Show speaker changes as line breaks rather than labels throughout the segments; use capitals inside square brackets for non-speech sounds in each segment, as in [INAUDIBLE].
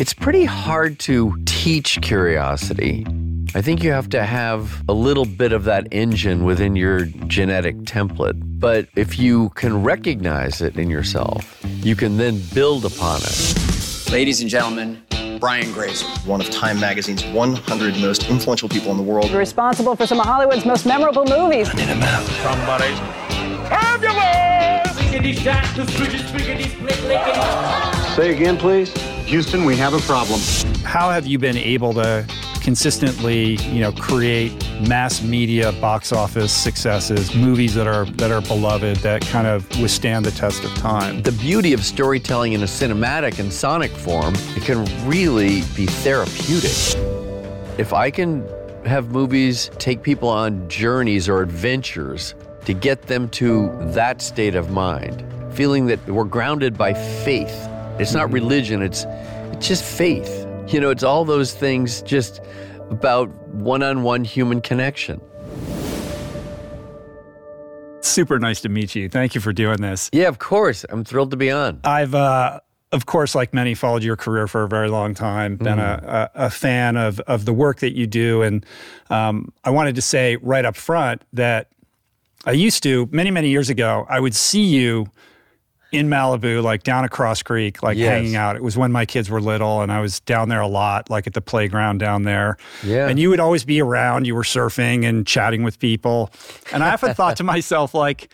It's pretty hard to teach curiosity. I think you have to have a little bit of that engine within your genetic template. But if you can recognize it in yourself, you can then build upon it.
Ladies and gentlemen, Brian Grazer.
One of Time Magazine's 100 most influential people in the world.
Responsible for some of Hollywood's most memorable movies.
I need a map.
Somebody.
Say again, please.
Houston, we have a problem.
How have you been able to consistently, you know, create mass media box office successes, movies that are that are beloved, that kind of withstand the test of time?
The beauty of storytelling in a cinematic and sonic form, it can really be therapeutic. If I can have movies take people on journeys or adventures to get them to that state of mind, feeling that we're grounded by faith. It's not religion, it's it's just faith. You know, it's all those things just about one-on-one human connection.
Super nice to meet you. Thank you for doing this.
Yeah, of course. I'm thrilled to be on.
I've uh of course, like many, followed your career for a very long time. Been mm. a, a, fan of of the work that you do, and um, I wanted to say right up front that I used to many many years ago. I would see you in Malibu, like down across creek, like yes. hanging out. It was when my kids were little, and I was down there a lot, like at the playground down there.
Yeah.
And you would always be around. You were surfing and chatting with people, and I often thought to [LAUGHS] myself, like.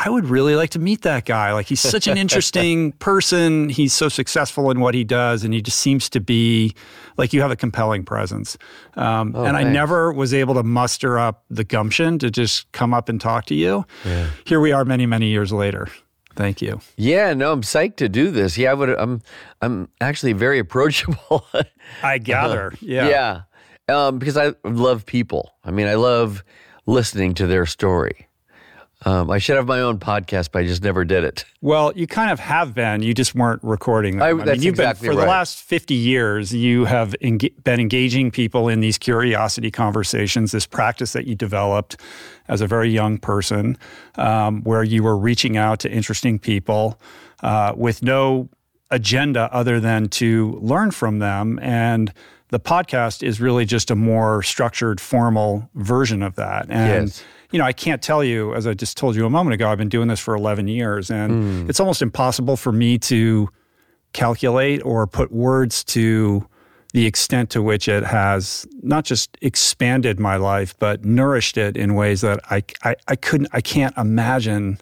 I would really like to meet that guy. Like he's such an interesting [LAUGHS] person. He's so successful in what he does, and he just seems to be like you have a compelling presence. Um, oh, and I never was able to muster up the gumption to just come up and talk to you. Yeah. Here we are, many many years later. Thank you.
Yeah, no, I'm psyched to do this. Yeah, I would. I'm. I'm actually very [LAUGHS] approachable.
I gather. yeah.
Yeah. Um, because I love people. I mean, I love listening to their story. Um, I should have my own podcast, but I just never did it.
Well, you kind of have been. You just weren't recording. I,
I mean,
you've
exactly
been for
right.
the last fifty years. You have en- been engaging people in these curiosity conversations. This practice that you developed as a very young person, um, where you were reaching out to interesting people uh, with no agenda other than to learn from them and the podcast is really just a more structured formal version of that and
yes
you know, I can't tell you, as I just told you a moment ago, I've been doing this for 11 years, and mm. it's almost impossible for me to calculate or put words to the extent to which it has not just expanded my life, but nourished it in ways that I, I, I couldn't, I can't imagine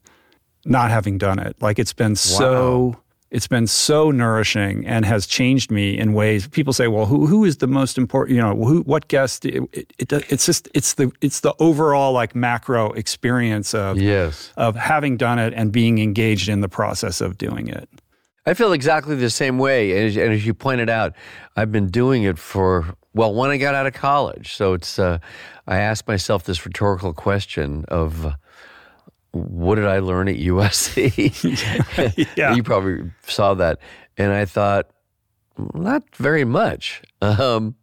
not having done it. Like it's been wow. so it's been so nourishing and has changed me in ways. People say, "Well, who who is the most important? You know, who what guest?" It, it, it, it's just it's the it's the overall like macro experience of
yes
of having done it and being engaged in the process of doing it.
I feel exactly the same way, and as, and as you pointed out, I've been doing it for well when I got out of college. So it's uh, I asked myself this rhetorical question of what did I learn at USC? [LAUGHS]
yeah.
you probably saw that. And I thought, not very much. Um,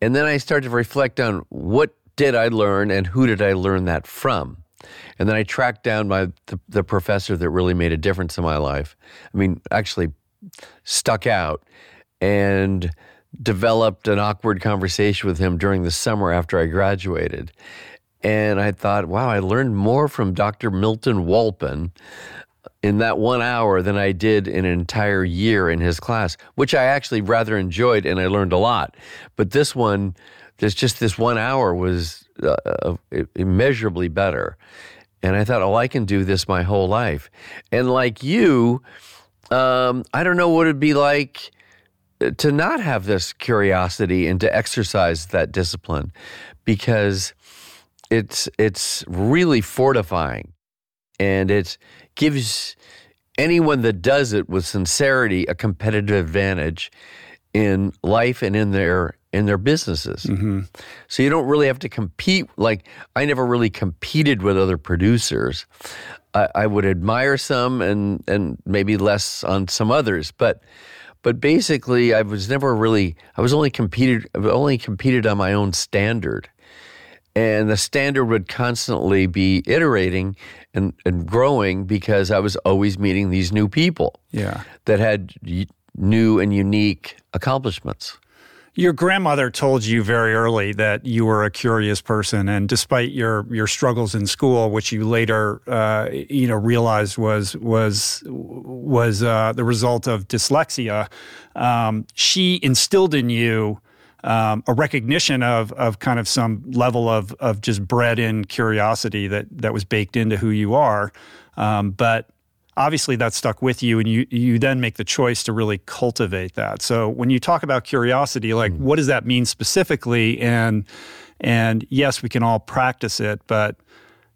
and then I started to reflect on what did I learn and who did I learn that from? And then I tracked down my the, the professor that really made a difference in my life. I mean, actually stuck out and developed an awkward conversation with him during the summer after I graduated. And I thought, wow, I learned more from Dr. Milton Walpin in that one hour than I did in an entire year in his class, which I actually rather enjoyed and I learned a lot. But this one, there's just this one hour was uh, uh immeasurably better. And I thought, oh, I can do this my whole life. And like you, um, I don't know what it'd be like to not have this curiosity and to exercise that discipline because it's it's really fortifying and it gives anyone that does it with sincerity a competitive advantage in life and in their in their businesses.
Mm-hmm.
So you don't really have to compete. Like I never really competed with other producers. I, I would admire some and and maybe less on some others, but but basically I was never really I was only competed only competed on my own standard and the standard would constantly be iterating and, and growing because I was always meeting these new people.
Yeah.
That had new and unique accomplishments.
Your grandmother told you very early that you were a curious person, and despite your your struggles in school, which you later uh, you know realized was was was uh, the result of dyslexia, um, she instilled in you um, a recognition of of kind of some level of of just bred in curiosity that that was baked into who you are, um, but obviously that stuck with you and you you then make the choice to really cultivate that. So when you talk about curiosity like mm. what does that mean specifically? And and yes we can all practice it but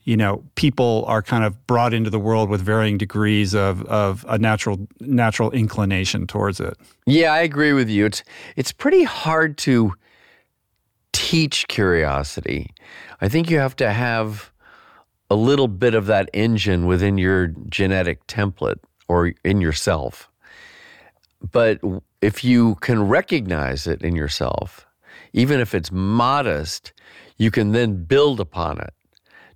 you know people are kind of brought into the world with varying degrees of of a natural natural inclination towards it.
Yeah i agree with you. It's it's pretty hard to teach curiosity. I think you have to have a little bit of that engine within your genetic template or in yourself. But if you can recognize it in yourself, even if it's modest, you can then build upon it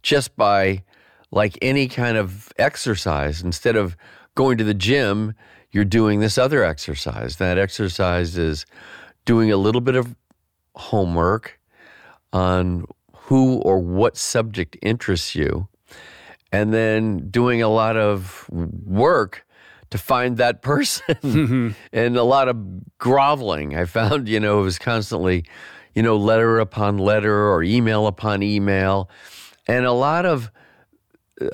just by like any kind of exercise. Instead of going to the gym, you're doing this other exercise. That exercise is doing a little bit of homework on who or what subject interests you, and then doing a lot of work to find that person mm-hmm. [LAUGHS] [LAUGHS] and a lot of groveling. I found, you know, it was constantly, you know, letter upon letter or email upon email, and a lot of,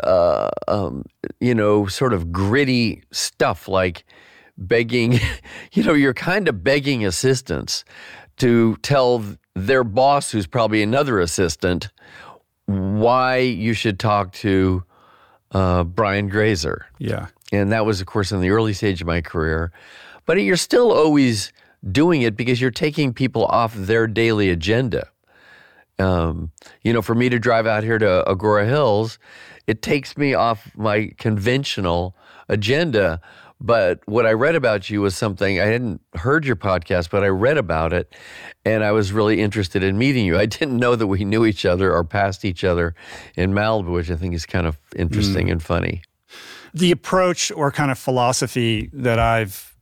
uh, um, you know, sort of gritty stuff like begging, [LAUGHS] you know, you're kind of begging assistants to tell their boss, who's probably another assistant, why you should talk to uh, Brian Grazer.
Yeah.
And that was, of course, in the early stage of my career. But you're still always doing it because you're taking people off their daily agenda. Um, you know, for me to drive out here to Agoura Hills, it takes me off my conventional agenda but what I read about you was something I hadn't heard your podcast, but I read about it and I was really interested in meeting you. I didn't know that we knew each other or passed each other in Malibu, which I think is kind of interesting mm. and funny.
The approach or kind of philosophy that I've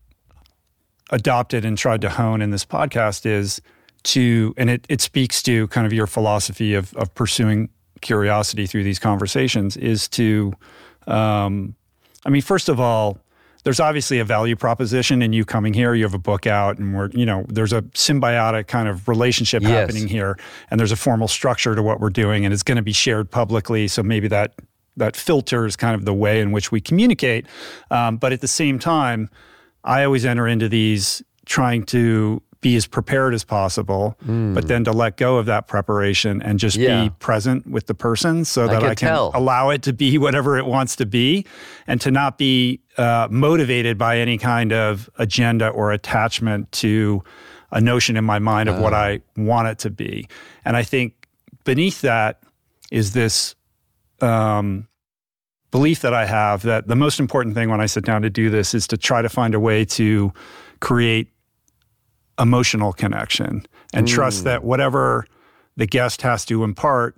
adopted and tried to hone in this podcast is to, and it, it speaks to kind of your philosophy of, of pursuing curiosity through these conversations, is to, um, I mean, first of all, there's obviously a value proposition in you coming here. You have a book out, and we're, you know, there's a symbiotic kind of relationship yes. happening here, and there's a formal structure to what we're doing, and it's going to be shared publicly. So maybe that that filters kind of the way in which we communicate. Um, but at the same time, I always enter into these trying to be as prepared as possible, mm. but then to let go of that preparation and just yeah. be present with the person so that I, I can
tell.
allow it to be [LAUGHS] whatever it wants to be and to not be uh, motivated by any kind of agenda or attachment to a notion in my mind of uh. what I want it to be. And I think beneath that is this um, belief that I have that the most important thing when I sit down to do this is to try to find a way to create emotional connection and mm. trust that whatever the guest has to impart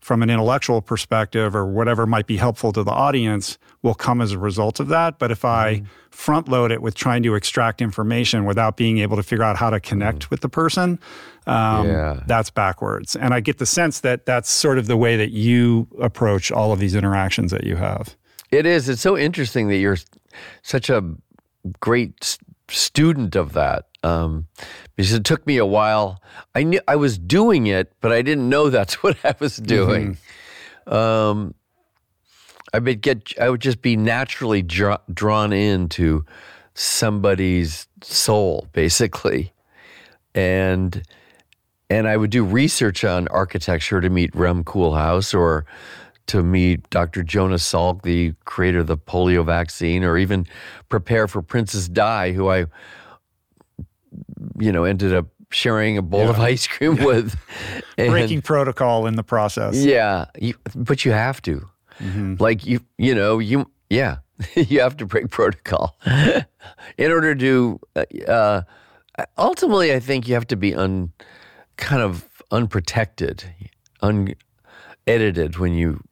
from an intellectual perspective or whatever might be helpful to the audience will come as a result of that. But if I mm. front load it with trying to extract information without being able to figure out how to connect mm. with the person, um, yeah. that's backwards. And I get the sense that that's sort of the way that you approach all of these interactions that you have.
It is. It's so interesting that you're such a great student of that um, because it took me a while. I knew I was doing it, but I didn't know that's [LAUGHS] what I was doing. Mm-hmm. Um, I would get, I would just be naturally dra- drawn into somebody's soul, basically, and and I would do research on architecture to meet Rem Koolhaas or to meet Dr. Jonas Salk, the creator of the polio vaccine, or even prepare for Princess Di, who I you know, ended up sharing a bowl yeah. of ice cream [LAUGHS] with.
And, Breaking protocol in the process.
Yeah, you, but you have to. Mm-hmm. Like you, you know, you yeah, [LAUGHS] you have to break protocol [LAUGHS] in order to. Uh, uh, ultimately, I think you have to be un, kind of unprotected, unedited when you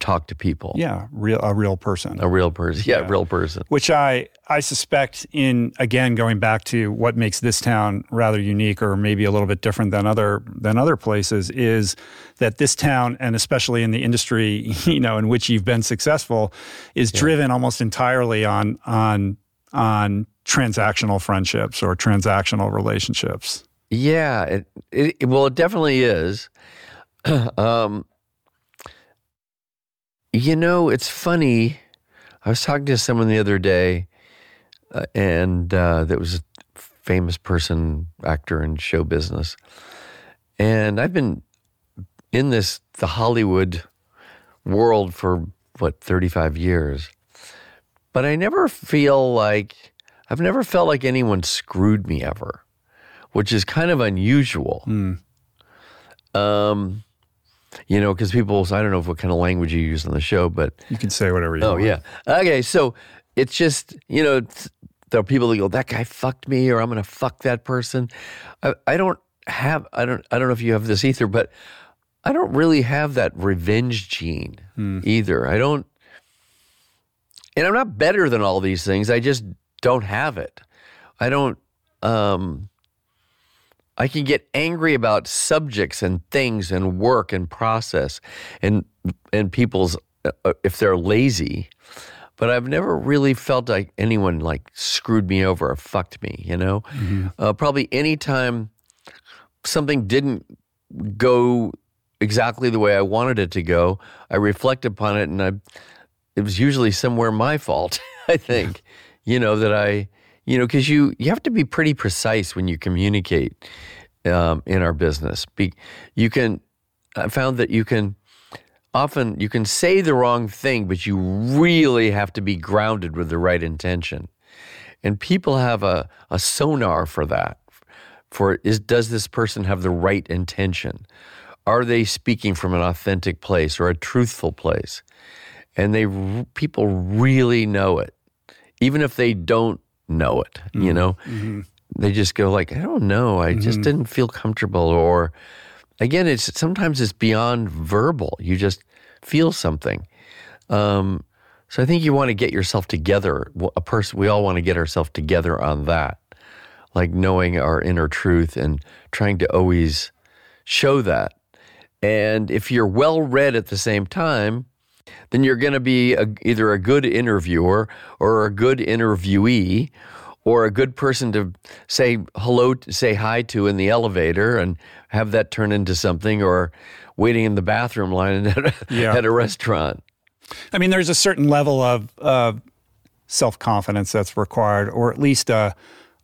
talk to people.
Yeah, real a real person.
A real person. Yeah,
Yeah.
real person.
which I I suspect in again going back to what makes this town rather unique or maybe a little bit different than other than other places is that this town and especially in the industry [LAUGHS] you know in which you've been successful is driven almost entirely on on on transactional friendships or transactional relationships.
Yeah, it, it- well, it definitely is. [CLEARS THROAT] um, you know, it's funny. I was talking to someone the other day, uh, and uh, that was a famous person, actor in show business, and I've been in this the Hollywood world for what thirty five years, but I never feel like I've never felt like anyone screwed me ever which is kind of unusual. Um, you know, because people, I don't know what kind of language you use on the show, but
You can say whatever you
oh
want.
yeah, okay. So it's just you know, there are people that go, "That guy fucked me," or "I'm going to fuck that person." I, I don't have, I don't, I don't know if you have this either, but I don't really have that revenge gene either. I don't, and I'm not better than all these things. I just don't have it. I don't. Um, I can get angry about subjects and things and work and process and and people's uh, if they're lazy, but I've never really felt like anyone like screwed me over or fucked me. You know, uh, probably anytime something didn't go exactly the way I wanted it to go, I reflect upon it and I it was usually somewhere my fault. [LAUGHS] I think, you know that I, you know, because you you have to be pretty precise when you communicate um, in our business. Be, you can, I found that you can often you can say the wrong thing, but you really have to be grounded with the right intention. And people have a, a sonar for that. For is does this person have the right intention? Are they speaking from an authentic place or a truthful place? And they people really know it, even if they don't know it. You mm-hmm. know, mm-hmm. they just go like, I don't know, I just mm-hmm. didn't feel comfortable. Or again, it's sometimes it's beyond verbal. You just feel something. Um, so I think you want to get yourself together. A person, we all want to get ourselves together on that, like knowing our inner truth and trying to always show that. And if you're well read at the same time, then you're going to be a, either a good interviewer or a good interviewee or a good person to say hello, say hi to in the elevator and have that turn into something or waiting in the bathroom line at a,
Yeah.
at a restaurant.
I mean, there's a certain level of uh, self confidence that's required, or at least a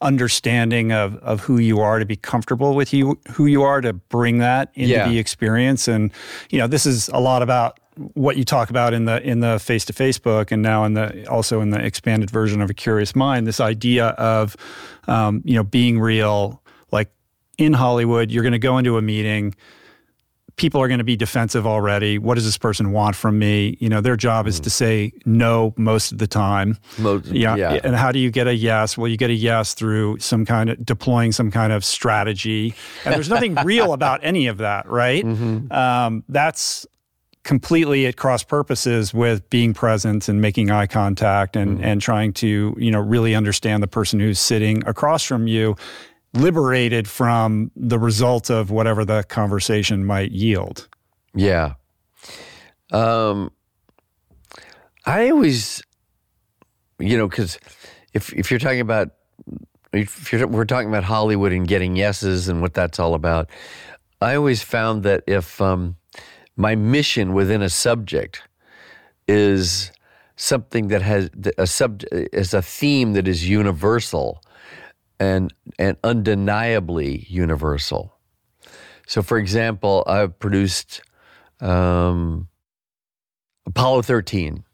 understanding of, of who you are to be comfortable with you who you are to bring that into
Yeah.
the experience. And you know, this is a lot about what you talk about in the in the face to face book, and now in the also in the expanded version of a Curious Mind. This idea of um, you know being real, like in Hollywood, you're going to go into a meeting people are going to be defensive already. What does this person want from me? You know, their job is to say no most of the time.
Mo-
Yeah.
yeah.
And how do you get a yes? Well, you get a yes through some kind of deploying some kind of strategy. And there's nothing real about any of that, right? Um, that's completely at cross purposes with being present and making eye contact and, and trying to, you know, really understand the person who's sitting across from you, liberated from the result of whatever the conversation might yield.
Yeah. Um, I always, you know, because if if you're talking about if you're, we're talking about Hollywood and getting yeses and what that's all about, I always found that if um, my mission within a subject is something that has a sub is a theme that is universal and and undeniably universal. So, for example, I've produced um, Apollo 13.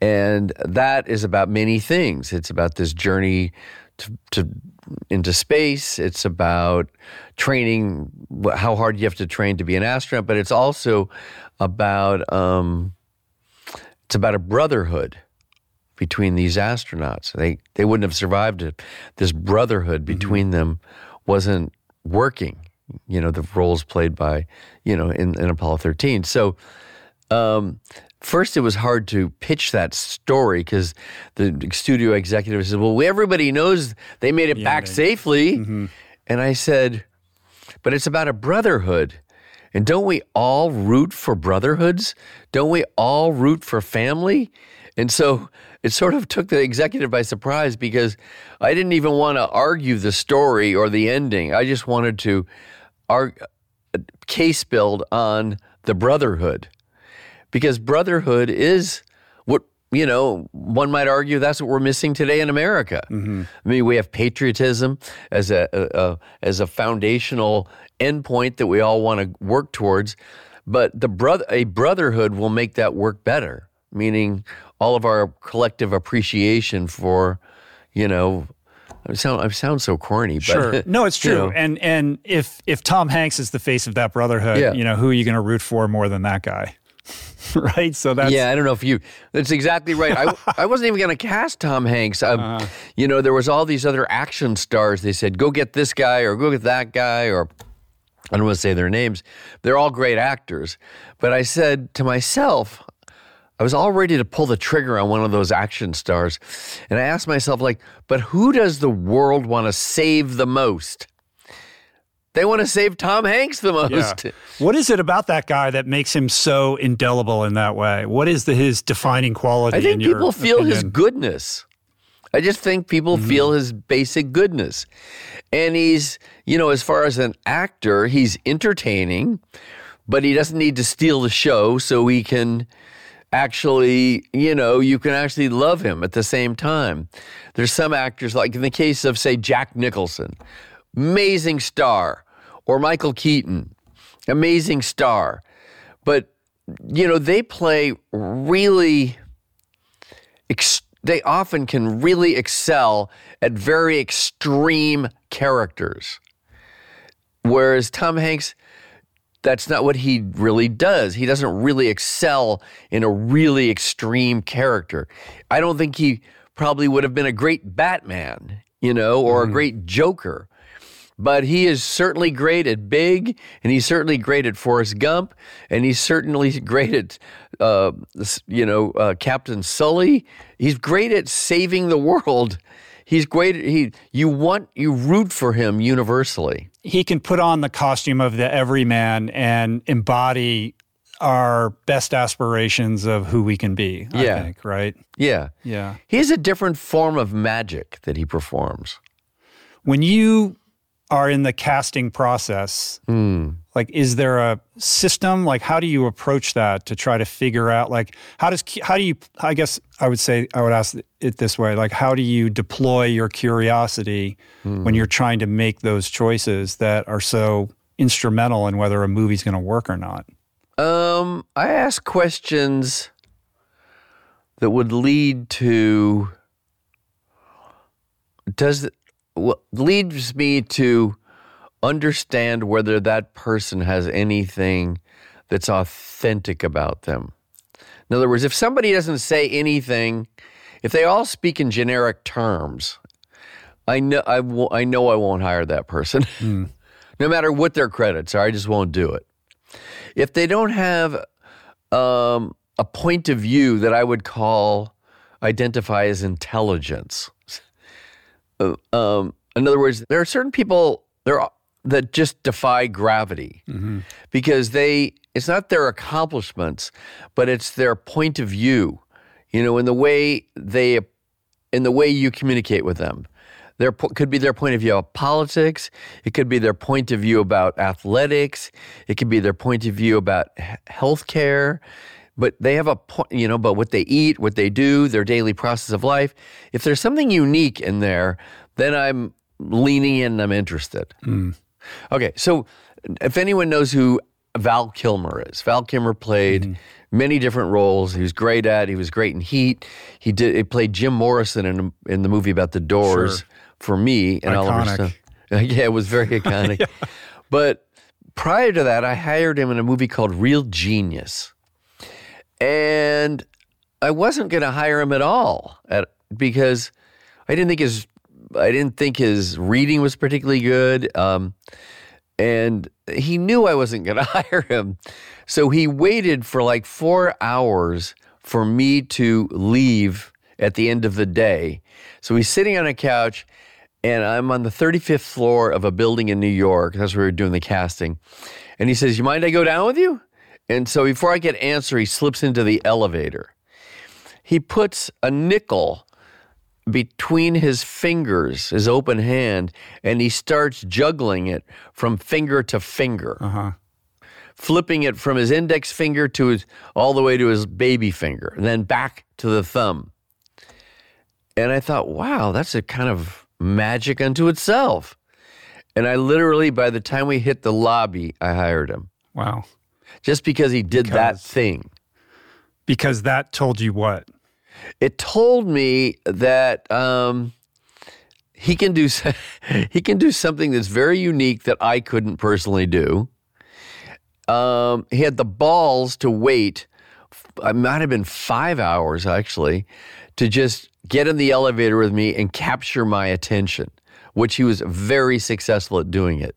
And that is about many things. It's about this journey to, to into space. It's about training, how hard you have to train to be an astronaut. But it's also about um, it's about a brotherhood between these astronauts. They they wouldn't have survived it. This brotherhood between them wasn't working. You know, the roles played by, you know, in, in Apollo 13. So um, first it was hard to pitch that story because the studio executive said, "Well, everybody knows they made it back safely," mm-hmm. and I said, "But it's about a brotherhood." And don't we all root for brotherhoods? Don't we all root for family? And so it sort of took the executive by surprise because I didn't even want to argue the story or the ending. I just wanted to arg- uh, case build on the brotherhood because brotherhood is what you know one might argue that's what we're missing today in america mm-hmm. i mean we have patriotism as a, a, a as a foundational endpoint that we all want to work towards but the brother a brotherhood will make that work better meaning all of our collective appreciation for you know I sound I sound so corny, but
Sure. [LAUGHS] No, it's
you
true.
know.
And and if if Tom Hanks is the face of that brotherhood,
Yeah.
you know, who are you going to root for more than that guy? [LAUGHS] right? So that's
yeah, I don't know if you. That's exactly right. I, I wasn't even going to cast Tom Hanks. Um,
Uh-huh.
You know, there was all these other action stars. They said, "Go get this guy," or "Go get that guy," or I don't want to say their names. They're all great actors, but I said to myself, I was all ready to pull the trigger on one of those action stars, and I asked myself, like, but who does the world want to save the most? They want to save Tom Hanks the
Yeah.
most.
What is it about that guy that makes him so indelible in that way? What is the, his defining quality?
I think
in your
people feel his goodness. I just think people
Mm-hmm.
feel his basic goodness. And he's, you know, as far as an actor, he's entertaining, but he doesn't need to steal the show so he can actually, you know, you can actually love him at the same time. There's some actors, like in the case of, say, Jack Nicholson, amazing star, or Michael Keaton, amazing star. But, you know, they play really ex- they often can really excel at very extreme characters. Whereas Tom Hanks, that's not what he really does. He doesn't really excel in a really extreme character. I don't think he probably would have been a great Batman, you know, or a mm-hmm. great Joker. But he is certainly great at Big, and he's certainly great at Forrest Gump, and he's certainly [LAUGHS] great at, uh, you know, uh, Captain Sully. He's great at saving the world. He's great. He you want you root for him universally.
he can put on the costume of the everyman and embody our best aspirations of who we can be. I
Yeah.
think, right?
Yeah,
Yeah.
He has a different form of magic that he performs.
When you are in the casting process, like, is there a system? Like, how do you approach that to try to figure out, like, how does, how do you, I guess I would say, I would ask it this way, like, how do you deploy your curiosity when you're trying to make those choices that are so instrumental in whether a movie's going to work or not?
Um, I ask questions that would lead to does leads me to understand whether that person has anything that's authentic about them. In other words, if somebody doesn't say anything, if they all speak in generic terms, I know I, know I won't hire that person. [LAUGHS] no matter what their credits are, I just won't do it if they don't have um, a point of view that I would call identify as intelligence. Uh, um, in other words, there are certain people there that just defy gravity because they it's not their accomplishments, but it's their point of view. You know, in the way they in the way you communicate with them. There po- could be their point of view of politics. It could be their point of view about athletics. It could be their point of view about h- healthcare. But they have a point, you know, but what they eat, what they do, their daily process of life. If there's something unique in there, then I'm leaning in and I'm interested. Hmm. Okay, so if anyone knows who Val Kilmer is, Val Kilmer played hmm. many different roles. He was great at. He was great in Heat. He did. He played Jim Morrison in in the movie about the Doors
Sure.
for me and Oliver
Iconic.
Stone. [LAUGHS] Yeah, it was very [LAUGHS] iconic. But prior to that, I hired him in a movie called Real Genius, and I wasn't going to hire him at all at, because I didn't think his I didn't think his reading was particularly good. Um, And he knew I wasn't going [LAUGHS] to hire him. So he waited for like four hours for me to leave at the end of the day. So he's sitting on a couch, and I'm on the 35th floor of a building in New York. That's where we were doing the casting. And he says, You mind I go down with you? And so before I get answer, he slips into the elevator. He puts a nickel between his fingers, his open hand, and he starts juggling it from finger to finger.
Uh-huh.
Flipping it from his index finger to his all the way to his baby finger, and then back to the thumb. And I thought, wow, that's a kind of magic unto itself. And I literally, by the time we hit the lobby, I hired him
Wow.
Just because he did that thing.
Because that told you what?
It told me that um, he can do [LAUGHS] he can do something that's very unique that I couldn't personally do. Um, he had the balls to wait. It might have been five hours actually to just get in the elevator with me and capture my attention, which he was very successful at doing it.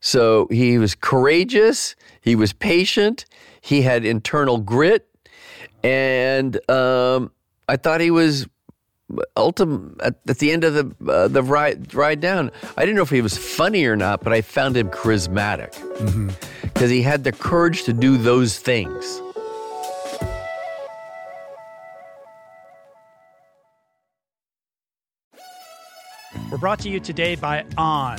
So he was courageous, he was patient, he had internal grit, and um, I thought he was ultimate at, at the end of the uh, the ride ride down. I didn't know if he was funny or not, but I found him charismatic because he had the courage to do those things.
We're brought to you today by On.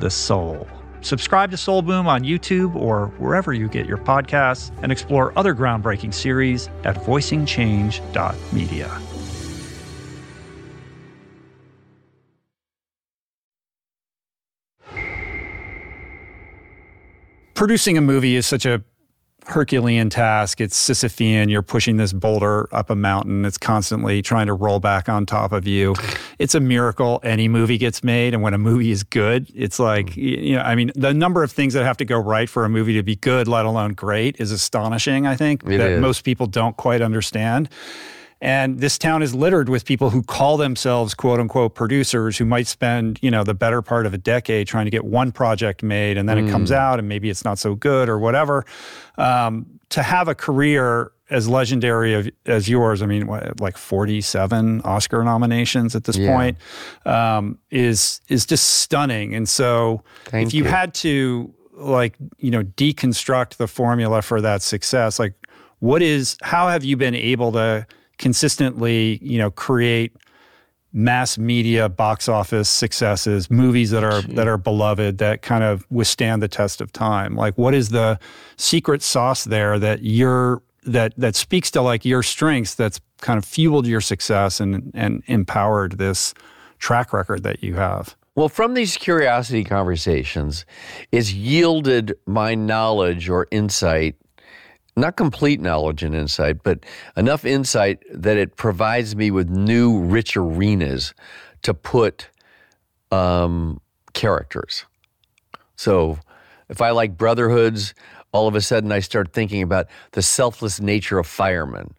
the soul. Subscribe to Soul Boom on YouTube or wherever you get your podcasts and explore other groundbreaking series at voicingchange.media. Producing a movie is such a Herculean task. It's Sisyphean. You're pushing this boulder up a mountain. It's constantly trying to roll back on top of you. It's a miracle any movie gets made. And when a movie is good, it's like, mm. you know, I mean, the number of things that have to go right for a movie to be good, let alone great, is astonishing, I think, it that is. most people don't quite understand. And this town is littered with people who call themselves quote unquote producers who might spend, you know, the better part of a decade trying to get one project made and then mm. it comes mm. out and maybe it's not so good or whatever. Um, to have a career as legendary of, as yours, I mean, what, like 47 Oscar nominations at this yeah. point, um, is is just stunning. And so, Thank if you, you had to like you know deconstruct the formula for that success, like what is how have you been able to consistently, you know, create mass media box office successes, movies that are that are beloved that kind of withstand the test of time. Like what is the secret sauce there that you're that that speaks to like your strengths that's kind of fueled your success and and empowered this track record that you have?
Well, from these curiosity conversations is yielded my knowledge or insight not complete knowledge and insight, but enough insight that it provides me with new, rich arenas to put um, characters. So if I like brotherhoods, all of a sudden I start thinking about the selfless nature of firemen.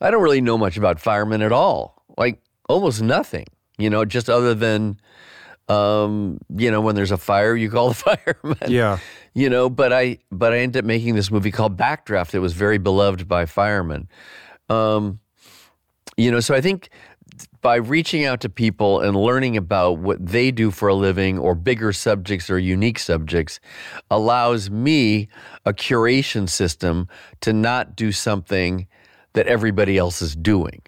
I don't really know much about firemen at all, like almost nothing, you know, just other than um, you know, when there's a fire, you call the [LAUGHS] firemen.
Yeah.
You know, but I but I ended up making this movie called Backdraft. It was very beloved by firemen. Um, you know, so I think by reaching out to people and learning about what they do for a living or bigger subjects or unique subjects allows me a curation system to not do something that everybody else is doing.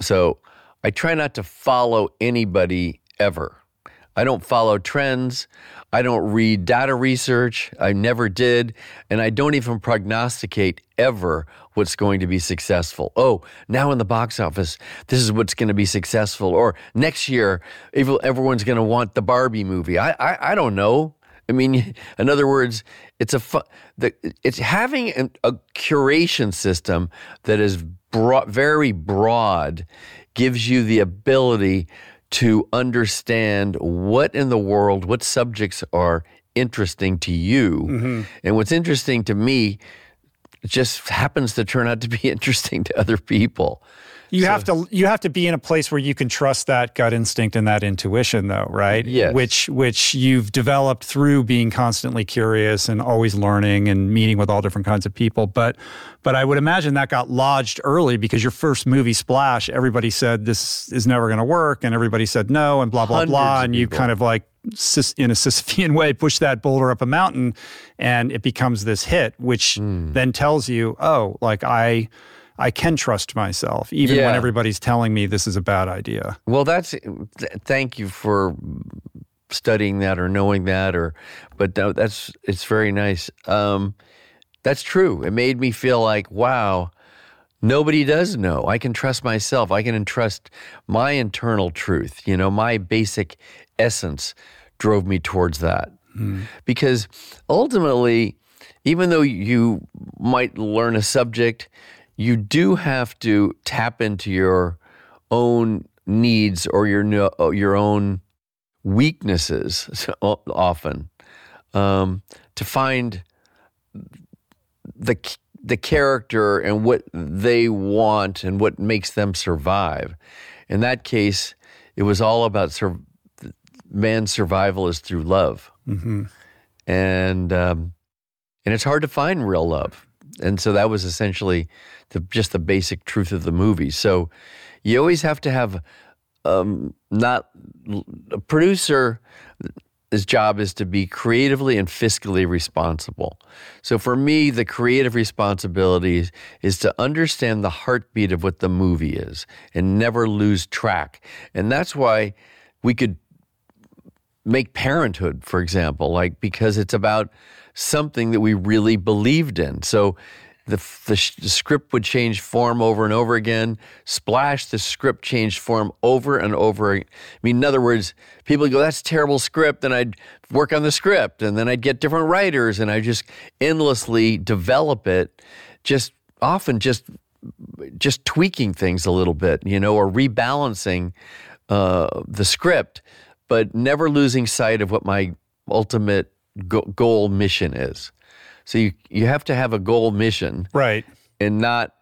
So I try not to follow anybody ever. I don't follow trends. I don't read data research. I never did. And I don't even prognosticate ever what's going to be successful. Oh, now in the box office, this is what's going to be successful. Or next year, everyone's going to want the Barbie movie. I, I, I don't know. I mean, [LAUGHS] in other words, it's a fu- the, it's having a, a curation system that is broad, very broad gives you the ability to understand what in the world, what subjects are interesting to you. Mm-hmm. And what's interesting to me just happens to turn out to be [LAUGHS] interesting to other people.
You so, have to you have to be in a place where you can trust that gut instinct and that intuition though, right?
Yes.
Which which you've developed through being constantly curious and always learning and meeting with all different kinds of people. But but I would imagine that got lodged early because your first movie Splash, everybody said this is never going to work and everybody said no and blah blah blah and you kind of like in a Sisyphean [LAUGHS] way push that boulder up a mountain and it becomes this hit which mm. then tells you, oh, like I I can trust myself, even yeah. when everybody's telling me this is a bad idea.
Well, that's th- thank you for studying that or knowing that, or but that's it's very nice. Um, that's true. It made me feel like wow. Nobody does know. I can trust myself. I can entrust my internal truth. You know, my basic essence drove me towards that. Mm. Because ultimately, even though you might learn a subject, you do have to tap into your own needs or your uh, your own weaknesses [LAUGHS] often um, to find the the character and what they want and what makes them survive. In that case, it was all about sur- man's survival is through love, mm-hmm. and um, and it's hard to find real love. And so that was essentially the, just the basic truth of the movie. So you always have to have um, not a producer his job is to be creatively and fiscally responsible. So for me, the creative responsibility is to understand the heartbeat of what the movie is and never lose track. And that's why we could make parenthood, for example, like because it's about something that we really believed in. So the, the, the, script would change form over and over again. Splash, the script changed form over and over. I mean, in other words, people go, that's terrible script. And I'd work on the script and then I'd get different writers and I just endlessly develop it, just often just just tweaking things a little bit, you know, or rebalancing uh, the script, but never losing sight of what my ultimate go- goal mission is. So you you have to have a goal mission,
right?
And not,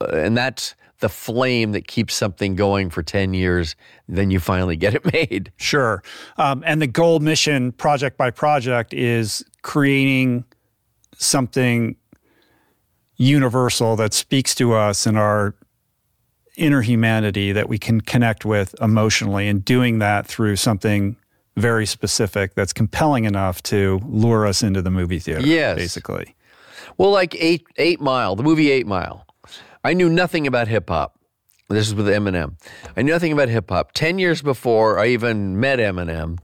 uh, and that's the flame that keeps something going for 10 years then you finally get it [LAUGHS] made
sure um, and the goal mission project by project is creating something universal that speaks to us and our inner humanity that we can connect with emotionally and doing that through something very specific that's compelling enough to lure us into the movie theater.
Yes.
Basically.
Well, like Eight Eight Mile, the movie Eight Mile. I knew nothing about hip hop. This is with Eminem. I knew nothing about hip hop. Ten years before I even met Eminem,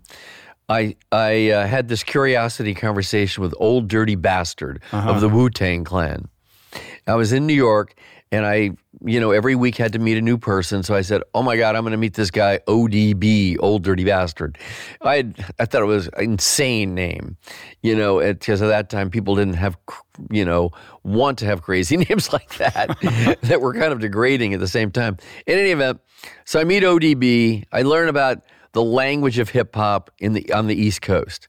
I I uh, had this curiosity conversation with Old Dirty Bastard uh-huh. of the Wu Tang Clan. I was in New York and I, you know, every week had to meet a new person. So I said, "Oh my God, I'm going to meet this guy, ODB, Old Dirty Bastard." I had, I thought it was an insane name, you know, because at that time people didn't have, you know, want to have crazy [LAUGHS] names like that [LAUGHS] that were kind of degrading at the same time. In any event, so I meet ODB. I learn about the language of hip hop in the on the East Coast,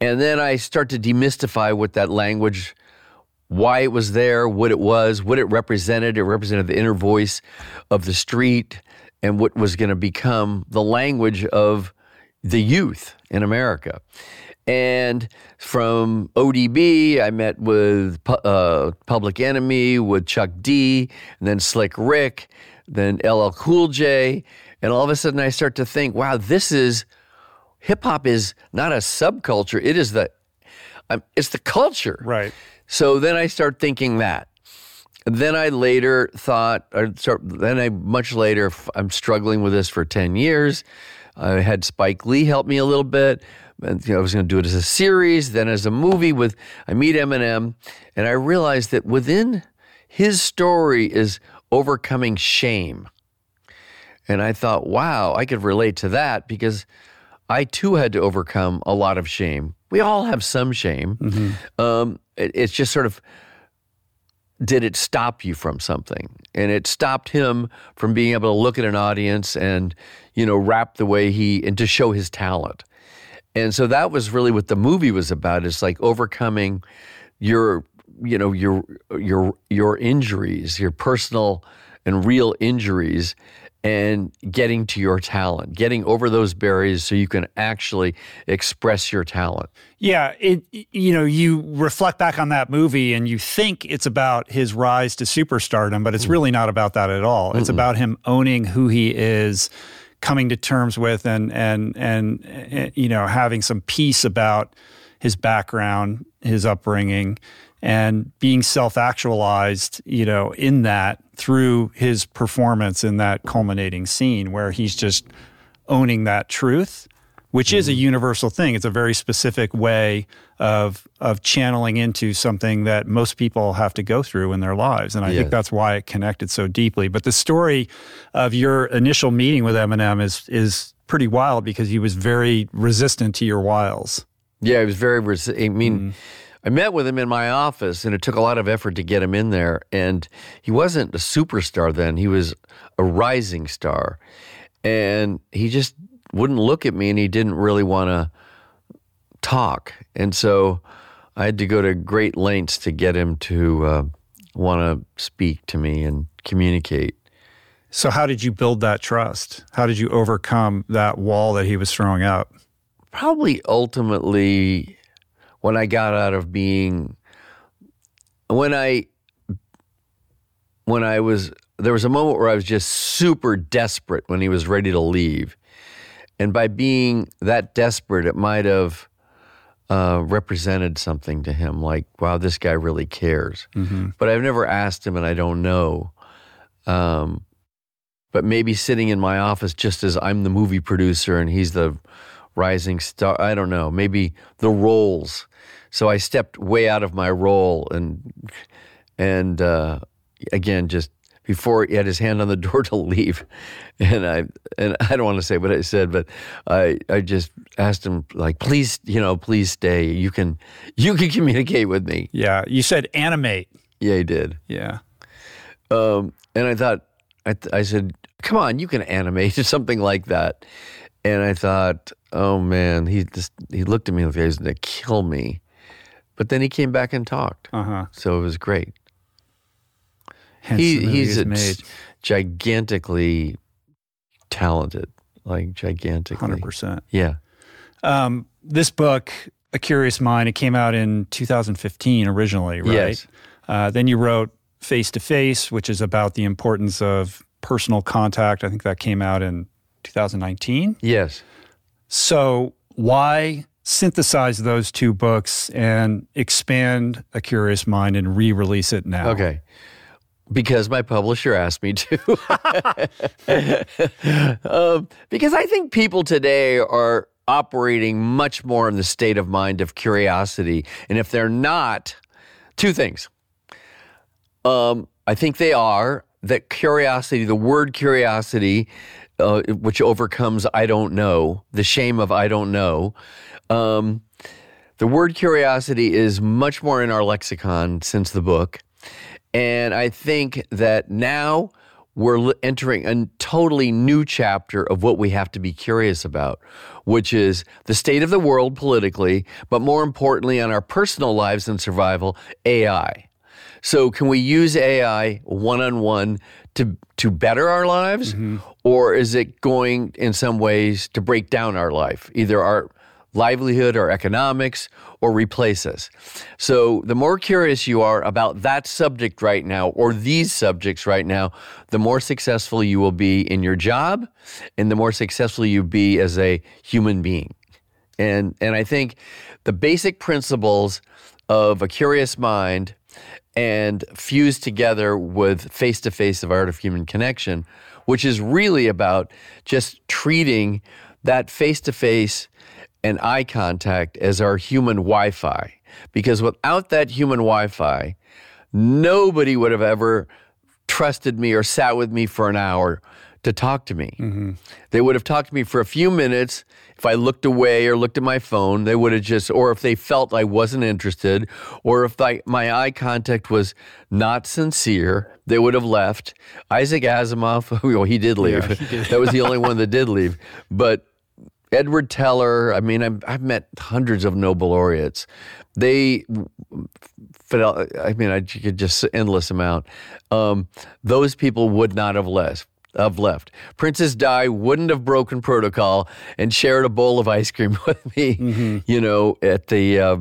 and then I start to demystify what that language why it was there, what it was, what it represented. It represented the inner voice of the street and what was going to become the language of the youth in America. And from ODB, I met with uh, Public Enemy, with Chuck D, and then Slick Rick, then LL Cool J. And all of a sudden, I start to think, wow, this is hip hop is not a subculture, it is the um, it's the culture.
Right.
So then I start thinking that. Then I later thought, start, then I much later, I'm struggling with this for 10 years. I had Spike Lee help me a little bit. And, you know, I was going to do it as a series, then as a movie with, I meet Eminem, and I realized that within his story is overcoming shame. And I thought, wow, I could relate to that because I too had to overcome a lot of shame. We all have some shame. Mm-hmm. Um, it, it's just sort of did it stop you from something? And it stopped him from being able to look at an audience and, you know, rap the way he, and to show his talent. And so that was really what the movie was about. It's like overcoming your, you know, your, your, your injuries, your personal and real injuries and getting to your talent, getting over those barriers so you can actually express your talent.
Yeah, it you know, you reflect back on that movie and you think it's about his rise to superstardom, but it's mm. really not about that at all. It's Mm-mm. about him owning who he is, coming to terms with and and and, and you know, having some peace about his background, his upbringing and being self-actualized, you know, in that through his performance in that culminating scene where he's just owning that truth, which mm-hmm. is a mm-hmm. universal thing. It's a very specific way of of channeling into something that most people have to go through in their lives. And I yes. think that's why it connected so deeply. But the story of your initial meeting with Eminem is is pretty wild because he was very resistant to your wiles.
Yeah, he was very. Resi- I mean. Mm I met with him in my office, and it took a lot of effort to get him in there. And he wasn't a superstar then; he was a rising star, and he just wouldn't look at me, and he didn't really want to talk. And so I had to go to great lengths to get him to uh, want to speak to me and communicate.
So, how did you build that trust? How did you overcome that wall that he was throwing up?
Probably ultimately when I got out of being when I when I was there was a moment where I was just super desperate when he was ready to leave. And by being that desperate, it might have uh, represented something to him like, wow, this guy really cares.
Mm-hmm.
But I've never asked him and I don't know. Um, but maybe sitting in my office just as I'm the movie producer and he's the rising star, I don't know, maybe the roles. So I stepped way out of my role and, and, uh, again, just before he had his hand on the [LAUGHS] door to leave, and I and I don't want to say what I said, but I I just asked him like, please, you know, please stay. You can you can communicate with me.
Yeah, you said animate.
Yeah, he did.
Yeah,
um, and I thought I I said, come on, you can animate [LAUGHS] something like that, and I thought, oh man, he just he looked at me like he was going to kill me, but then he came back and talked,
uh-huh.
so it was great.
Hence
he, he's a
made.
gigantically talented, like gigantically.
Hundred percent.
Yeah.
Um, this book, A Curious Mind, it came out in 2015 originally, right?
Yes.
Uh, then you wrote Face to Face, which is about the importance of personal contact. I think that came out in 2019.
Yes.
So why synthesize those two books and expand A Curious Mind and re-release it now?
Okay. Because my publisher asked me to. [LAUGHS] um, because I think people today are operating much more in the state of mind of curiosity. And if they're not, two things. Um, I think they are that curiosity, the word curiosity, uh, which overcomes I don't know, the shame of I don't know. Um, the word curiosity is much more in our lexicon since the book. And I think that now we're entering a totally new chapter of what we have to be curious about, which is the state of the world politically, but more importantly, on our personal lives and survival, AI. So, can we use AI one on one to to better our lives, or is it going in some ways to break down our life, either our livelihood or economics, or replace us? So, the more curious you are about that subject right now, or these subjects right now, the more successful you will be in your job, and the more successful you be as a human being. And and I think the basic principles of a curious mind and fused together with face to face of art of human connection, which is really about just treating that face to face and eye contact as our human Wi Fi. Because without that human Wi Fi, nobody would have ever trusted me or sat with me for an hour to talk to me. Mm-hmm. They would have talked to me for a few minutes. If I looked away or looked at my phone, they would have just, or if they felt I wasn't interested, or if I, my eye contact was not sincere, they would have left. Isaac Asimov, [LAUGHS] well, he did leave. that was the only one that did leave. [LAUGHS] But Edward Teller, I mean, I've, I've met hundreds of Nobel laureates. They, Fidel, I mean, I could just endless amount. Um, those people would not have left. Have left. Princess Di wouldn't have broken protocol and shared a bowl of ice cream [LAUGHS] with me. You know, at the uh,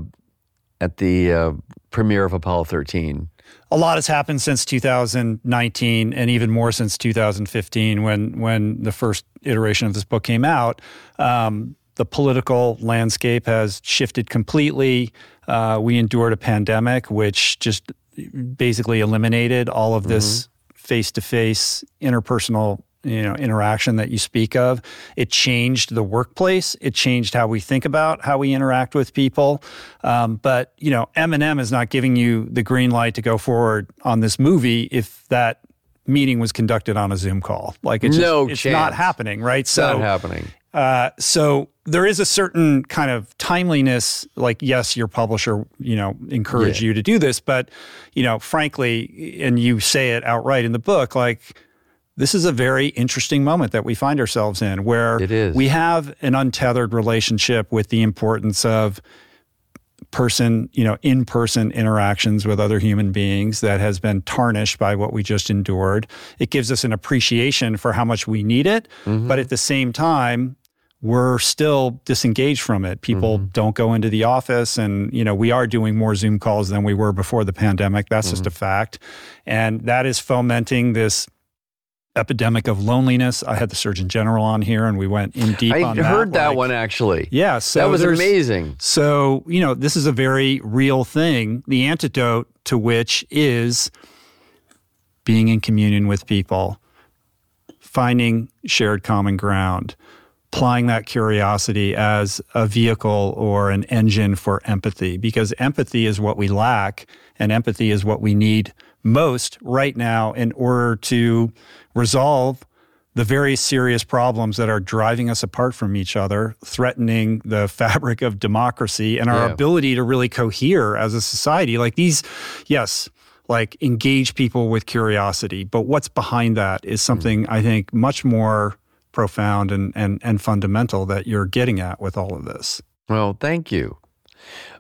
at the uh, premiere of Apollo 13.
A lot has happened since 2019 and even more since 2015 when when the first iteration of this book came out. Um, the political landscape has shifted completely. Uh, we endured a pandemic which just basically eliminated all of this face-to-face interpersonal you know interaction that you speak of it changed the workplace it changed how we think about how we interact with people um, but you know eminem is not giving you the green light to go forward on this movie if that meeting was conducted on a zoom call like it's
No
just, it's not happening right
It's not
so
happening.
uh, so there is a certain kind of timeliness. Like, yes, your publisher, you know, encouraged
Yeah.
you to do this, but you know, frankly, and you say it outright in the book, like this is a very interesting moment that we find ourselves in, where
It is.
we have an untethered relationship with the importance of person, you know, in person interactions with other human beings that has been tarnished by what we just endured. It gives us an appreciation for how much we need it. Mm-hmm. But at the same time, we're still disengaged from it. People mm-hmm. don't go into the office and, you know, we are doing more Zoom calls than we were before the pandemic. That's mm-hmm. just a fact. And that is fomenting this epidemic of loneliness. I had the Surgeon General on here, and we went in deep.
I
on
heard
that,
that
like,
one actually.
Yeah, so
that was amazing.
So you know, this is a very real thing. The antidote to which is being in communion with people, finding shared common ground. Applying that curiosity as a vehicle or an engine for empathy, because empathy is what we lack, and empathy is what we need most right now in order to resolve the very serious problems that are driving us apart from each other, threatening the [LAUGHS] fabric of democracy and our yeah. ability to really cohere as a society. Like these, yes, like engage people with curiosity, but what's behind that is something mm. I think much more profound and, and, and fundamental that you're getting at with all of this.
Well, thank you.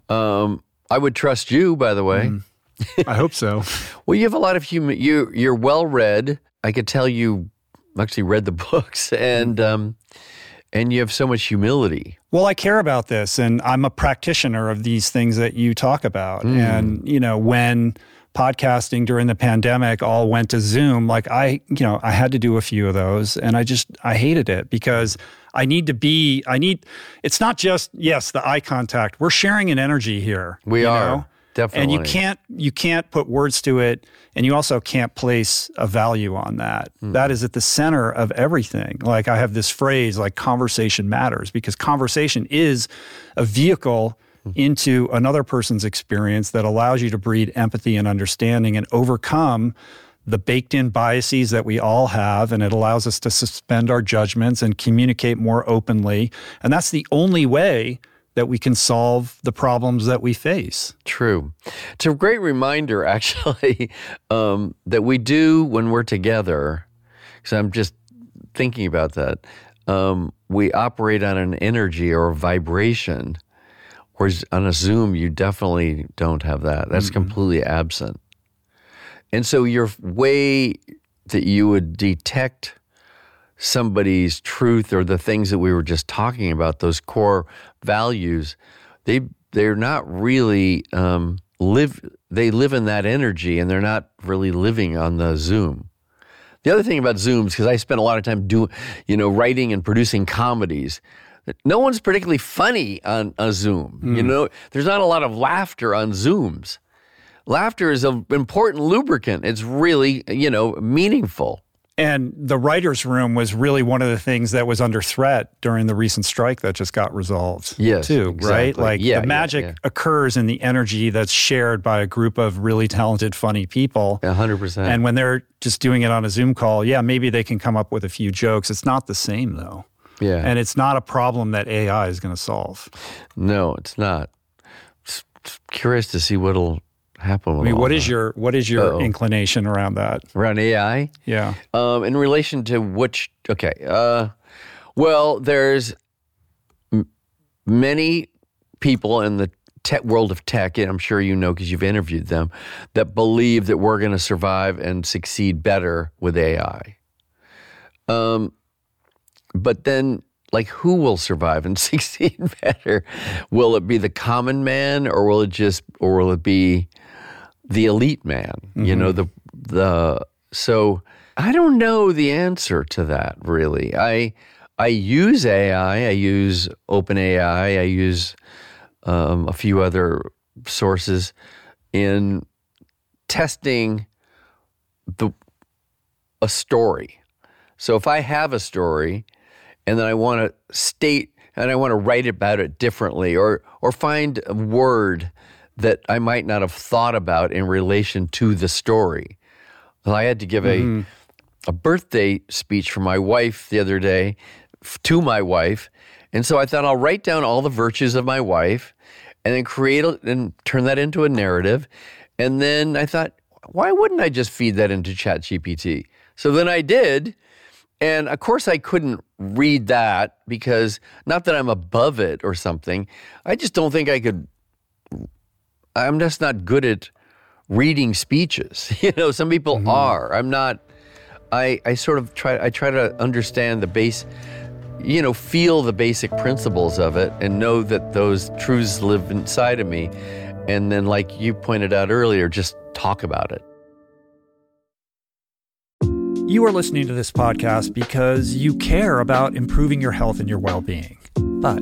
Um, I would trust you, by the way. Mm.
I hope so. [LAUGHS]
well, you have a lot of human. You you're well read. I could tell you actually read the [LAUGHS] books, and um, and you have so much humility.
Well, I care about this, and I'm a practitioner of these things that you talk about. Mm. And you know, when podcasting during the pandemic all went to Zoom, like I, you know, I had to do a few of those, and I just I hated it because. I need to be, I need, it's not just, yes, the eye contact. We're sharing an energy here.
We are. Know? Definitely.
And you can't you can't put words to it and you also can't place a value on that. Mm. That is at the center of everything. Like I have this phrase like conversation matters because conversation is a vehicle mm. into another person's experience that allows you to breed empathy and understanding and overcome the baked in biases that we all have, and it allows us to suspend our judgments and communicate more openly. And that's the only way that we can solve the problems that we face.
True. It's a great reminder, [LAUGHS] actually, um, that we do when we're together. Because I'm just thinking about that. Um, we operate on an energy or a vibration, whereas on a Zoom, you definitely don't have that. That's mm-hmm. completely absent. And so your way that you would detect somebody's truth or the things that we were just talking about, those core values, they they're not really um, live. They live in that energy, and they're not really living on the Zoom. The other thing about Zooms, because I spent a lot of time doing, you know, writing and producing comedies. No one's particularly funny on a Zoom. Mm. You know, there's not a lot of laughter on Zooms. Laughter is an important lubricant. It's really, you know, meaningful.
And the writer's room was really one of the things that was under threat during the recent strike that just got resolved.
Yes.
Too,
exactly.
right? Like yeah, the magic yeah, yeah. occurs in the energy that's shared by a group of really talented, funny people.
100%.
And when they're just doing it on a Zoom call, yeah, maybe they can come up with a few jokes. It's not the same, though.
Yeah.
And it's not a problem that AI is going to solve.
No, it's not. It's curious to see what'll happen? I
mean, what
is
your what is your Uh-oh. inclination around that?
Around AI?
Yeah.
Um, in relation to which? Okay. Uh, well, there's m- many people in the tech world of tech, and I'm sure you know because you've interviewed them, that believe that we're going to survive and succeed better with AI. Um, but then like who will survive and [LAUGHS] succeed better will it be the common man or will it just or will it be the elite man. Mm-hmm. You know the the so I don't know the answer to that really. I I use AI. I use OpenAI. I use um, a few other sources in testing the a story. So if I have a story and then I want to state and I want to write about it differently or or find a word that I might not have thought about in relation to the story. Well, I had to give mm-hmm. a a birthday speech for my wife the other day to my wife, and so I thought I'll write down all the virtues of my wife, and then create a, and turn that into a narrative, and then I thought, why wouldn't I just feed that into ChatGPT? So then I did. And of course, I couldn't read that because not that I'm above it or something. I just don't think I could I'm just not good at reading speeches. [LAUGHS] You know, some people
Mm-hmm.
are. I'm not. I I sort of try. I try to understand the base. You know, feel the basic principles of it, and know that those truths live inside of me. And then, like you pointed out earlier, just talk about it.
You are listening to this podcast because you care about improving your health and your well being. But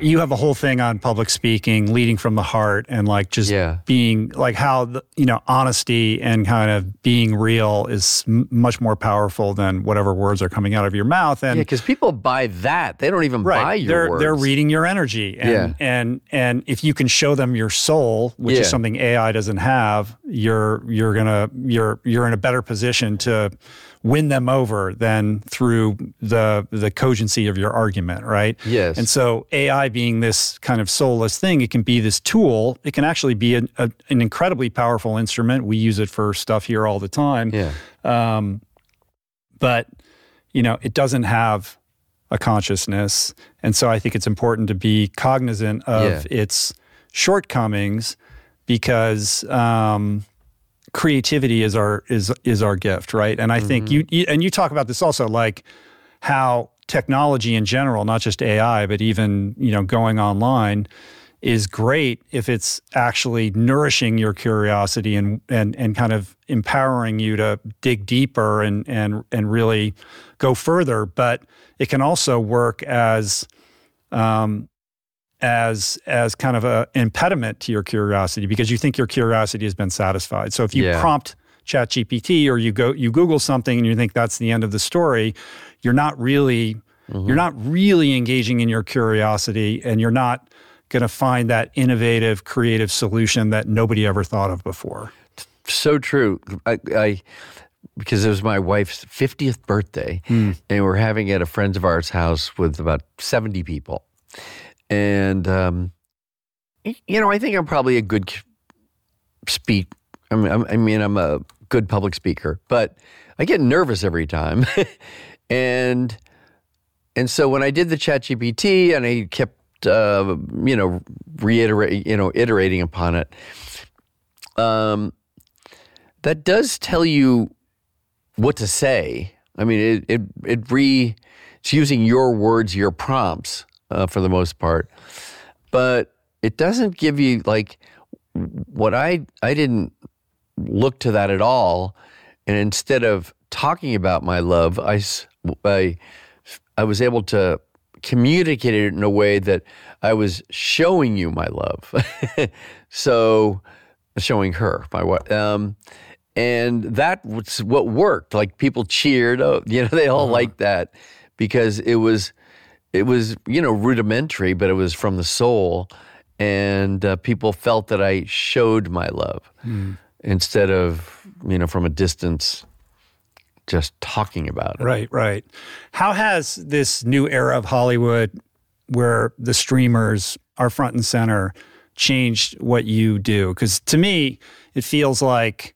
you have a whole thing on public speaking, leading from the heart, and like just
Yeah.
being like how the, you know honesty and kind of being real is m- much more powerful than whatever words are coming out of your mouth. And
Yeah, because people buy that. They don't even buy your
they're
words.
they're reading your energy, and
Yeah.
and and if you can show them your soul, which
Yeah.
is something AI doesn't have, you're you're gonna you're you're in a better position to win them over than through the the cogency of your argument, right?
Yes.
And so AI being this kind of soulless thing, it can be this tool. It can actually be an, a, an incredibly powerful instrument. We use it for stuff here all the time
Yeah.
um, but you know it doesn't have a consciousness and so i think it's important to be cognizant of
Yeah.
its shortcomings because um, creativity is our is is our gift right and i think you, you and you talk about this also like how technology in general not just ai but even you know going online is great if it's actually nourishing your curiosity and and and kind of empowering you to dig deeper and and and really go further. But it can also work as um, as as kind of a impediment to your curiosity because you think your curiosity has been satisfied. So if you
Yeah.
prompt ChatGPT or you go you Google something and you think that's the end of the story, you're not really you're mm-hmm. not really engaging in your curiosity and you're not going to find that innovative creative solution that nobody ever thought of before.
so true. I, I because it was my wife's fiftieth birthday, hmm. and we're having it at a friend of ours' house with about seventy people, and um, you know, I think I'm probably a good speak. I mean, I'm, I mean, I'm a good public speaker, but I get nervous every time, [LAUGHS] and and so when I did the Chat GPT and I kept uh, you know reiterate you know iterating upon it. Um, that does tell you what to say. I mean, it it it re it's using your words, your prompts uh, for the most part, but it doesn't give you like what I I didn't look to that at all, and instead of talking about my love, I I was able to communicate it in a way that I was showing you my love. [LAUGHS] so, showing her my what. Um, and that was what worked. Like people cheered. Oh, [LAUGHS] you know, they all uh-huh. liked that because it was, it was you know rudimentary, but it was from the soul, and uh, people felt that I showed my love mm. instead of you know from a distance just talking about it.
Right, right. How has this new era of Hollywood where the streamers are front and center changed what you do? Because to me, it feels like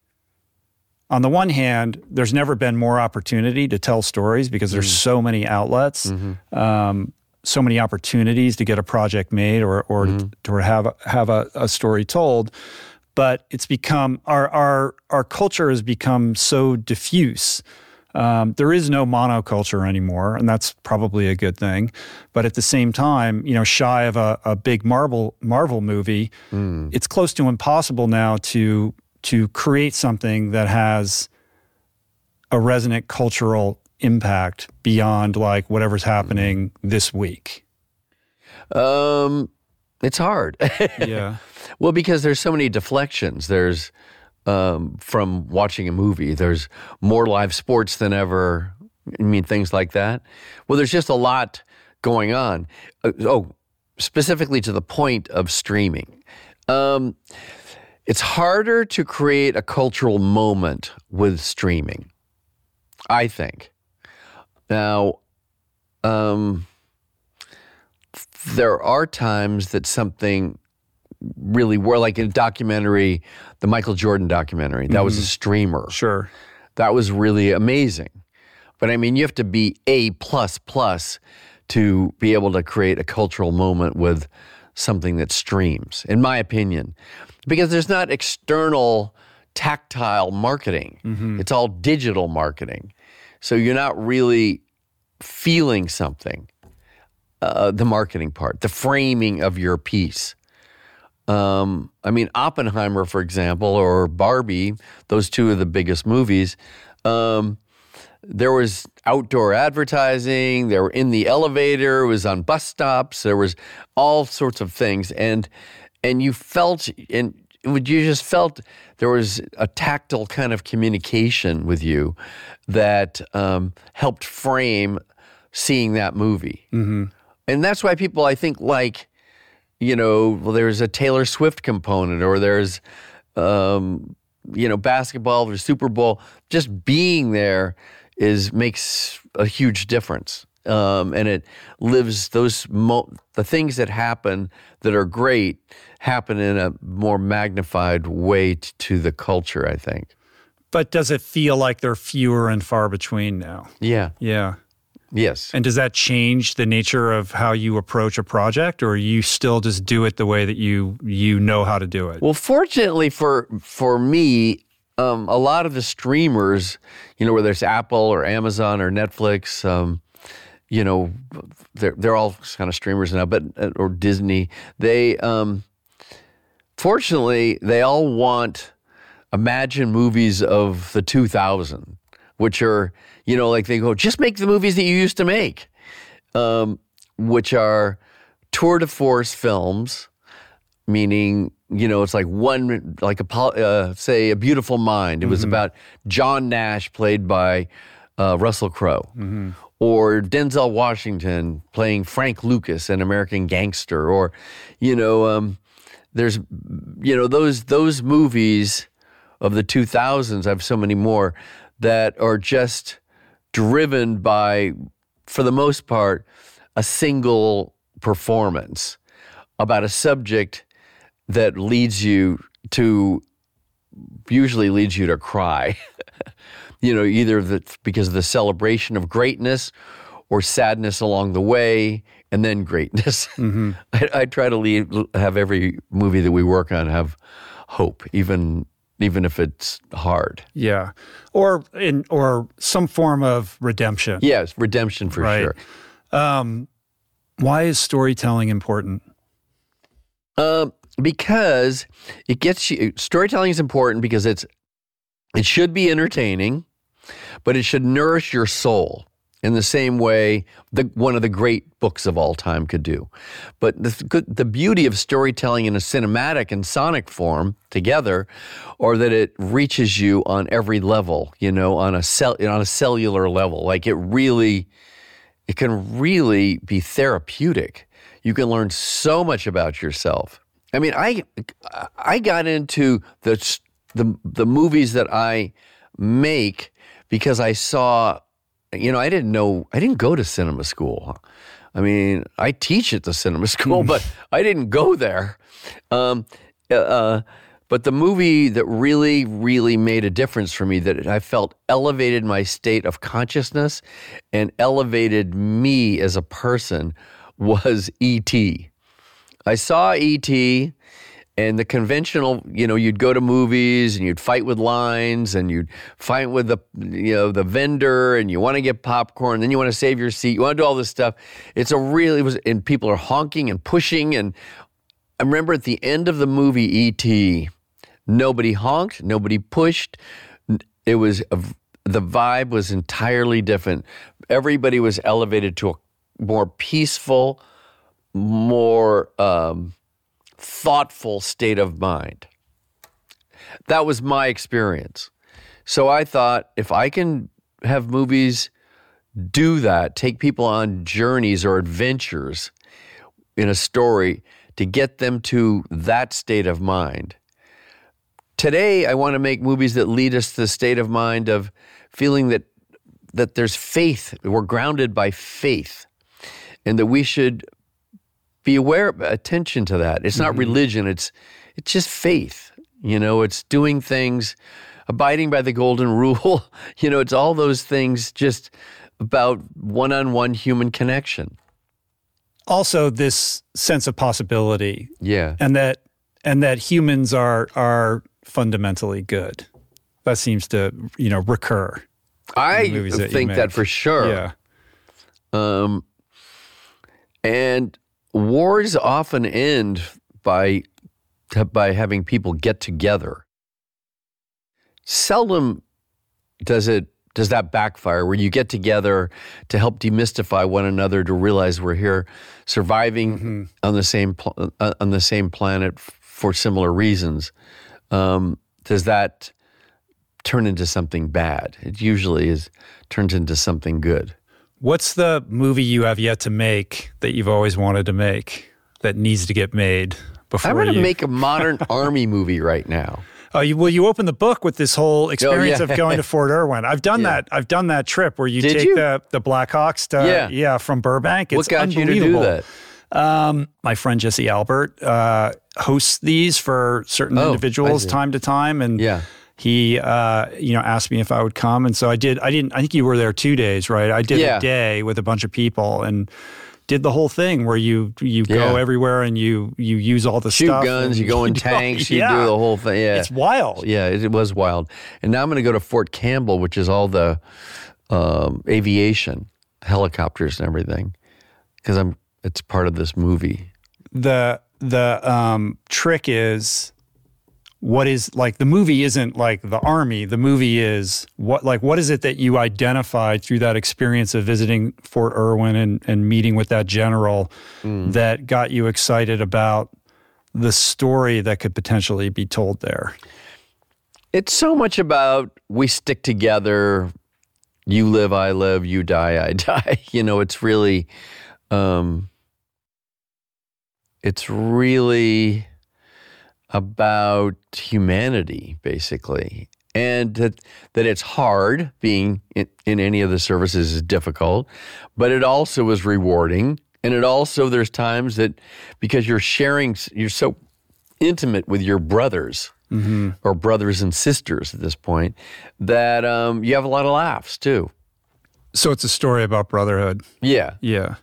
on the one hand, there's never been more opportunity to tell stories because there's mm. so many outlets, mm-hmm. um, so many opportunities to get a project made or or mm. to, to, have have a, a story told but it's become our our our culture has become so diffuse. Um, there is no monoculture anymore, and that's probably a good thing. But at the same time, you know, shy of a, a big Marvel Marvel movie, mm. it's close to impossible now to to create something that has a resonant cultural impact beyond like whatever's happening this week.
Um, it's hard. [LAUGHS]
yeah.
Well, because there's so many deflections. There's um, from watching a movie. There's more live sports than ever. I mean, things like that. Well, there's just a lot going on. Uh, oh, specifically to the point of streaming. Um, it's harder to create a cultural moment with streaming, I think. Now, um, there are times that something really were like in a documentary, the Michael Jordan documentary. That mm-hmm. was a mm-hmm. streamer.
Sure.
That was really amazing. But I mean, you have to be A plus plus to be able to create a cultural moment with something that streams, in my opinion, because there's not external tactile marketing. Mm-hmm. It's all digital marketing. So you're not really feeling something. Uh, the marketing part, the framing of your piece. Um, I mean, Oppenheimer, for example, or Barbie, those two are the biggest movies. Um, there was outdoor advertising. They were in the elevator. It was on bus stops. There was all sorts of things, and and you felt and you just felt there was a tactile kind of communication with you that um, helped frame seeing that movie, mm-hmm. and that's why people I think like you know, well, there's a Taylor Swift component or there's, um, you know, basketball or Super Bowl. Just being there is makes a huge difference. Um, and it lives those mo- the things that happen that are great happen in a more magnified way t- to the culture. I think.
But does it feel like they're fewer and far between now?
Yeah.
Yeah.
Yes.
And does that change the nature of how you approach a project or you still just do it the way that you you know how to do it?
Well, fortunately for for me, um, a lot of the streamers, you know, whether it's Apple or Amazon or Netflix, um, you know, they're they're all kind of streamers now, but uh, or Disney, they um, fortunately they all want imagine movies of the 2000 which are, you know, like they go, just make the movies that you used to make, um, which are tour de force films, meaning, you know, it's like one, like a, uh, say, A Beautiful Mind. It was mm-hmm. about John Nash, played by uh, Russell Crowe. Mm-hmm. Or Denzel Washington playing Frank Lucas, an American gangster, or you know, um, there's you know those those movies of the 2000s. I have so many more that are just driven by, for the most part, a single performance about a subject that leads you to usually leads you to cry. [LAUGHS] you know, either the, because of the celebration of greatness or sadness along the way and then greatness. [LAUGHS] Mm-hmm. I, I, try to leave, have every movie that we work on have hope, even even if it's hard.
Yeah, or in or some form of redemption.
Yes, redemption for right. sure. Um,
why is storytelling important?
Uh, because it gets you. Storytelling is important because it's it should be entertaining, but it should nourish your soul. in the same way the, one of the great books of all time could do. But the, the beauty of storytelling in a cinematic and sonic form together, or that it reaches you on every level, you know, on a cell, on a cellular level, like it really, it can really be therapeutic. You can learn so much about yourself. I mean, I I got into the the the movies that I make because I saw you know, I didn't know, I didn't go to cinema school. I mean, I teach at the cinema [LAUGHS] school, but I didn't go there. Um, uh, but the movie that really, really made a difference for me, that I felt elevated my state of consciousness and elevated me as a person, was E.T. I saw E.T and the conventional you know you'd go to movies and you'd fight with lines and you'd fight with the you know the vendor and you want to get popcorn then you want to save your seat you want to do all this stuff. It's a really it was and people are honking and pushing and i remember at the end of the movie E.T. nobody honked nobody pushed. It was a, the vibe was entirely different. Everybody was elevated to a more peaceful more um, thoughtful state of mind. That was my experience. So I thought if I can have movies do that, take people on journeys or adventures in a story to get them to that state of mind. Today, I want to make movies that lead us to the state of mind of feeling that that there's faith, we're grounded by faith, and that we should be aware, attention to that. It's not mm-hmm. religion. It's it's just faith. You know, it's doing things, abiding by the golden [LAUGHS] rule. you know, it's all those things just about one-on-one human connection.
Also, this sense of possibility.
Yeah,
and that and that humans are are fundamentally good. That seems to you know recur.
I think that for sure.
Yeah.
Um, and wars often end by by having people get together. Seldom does it does that backfire where you get together to help demystify one another to realize we're here surviving mm-hmm. on the same pl- uh, on the same planet f- for similar reasons. Um, does that turn into something bad? It usually is turns into something good.
What's the movie you have yet to make that you've always wanted to make that needs to get made before
I'm going
to
you... make a modern [LAUGHS] army movie right now.
Oh, you, well, you open the book with this whole experience oh, yeah. of going to Fort Irwin. I've done yeah. that. I've done that trip where you
Did
take
you?
the the Blackhawks to
yeah,
yeah from Burbank. It's
what got
you to
do that?
Um, my friend Jesse Albert uh, hosts these for certain
oh,
individuals time to time, and
yeah
he uh, you know asked me if I would come, and so I did. I didn't. I think you were there two days, right? I did
yeah.
a day with a bunch of people and did the whole thing where you you yeah. go everywhere and you you use all the
shoot
stuff
guns, you go in [LAUGHS] tanks, you yeah. do the whole thing. Yeah,
it's wild.
Yeah, it, it was wild. And now I'm going to go to Fort Campbell, which is all the um, aviation, helicopters, and everything, because I'm. It's part of this movie.
The the um, trick is what is like the movie isn't like the army. The movie is what like what is it that you identified through that experience of visiting fort irwin and, and meeting with that general mm. that got you excited about the story that could potentially be told there?
It's so much about we stick together. You live i live. You die i [LAUGHS] die. You know it's really um it's really about humanity, basically, and that that it's hard. Being in, in any of the services is difficult, but it also is rewarding. And it also there's times that because you're sharing, you're so intimate with your brothers mm-hmm. or brothers and sisters at this point that um, you have a lot of laughs too.
So it's a story about brotherhood.
Yeah,
yeah.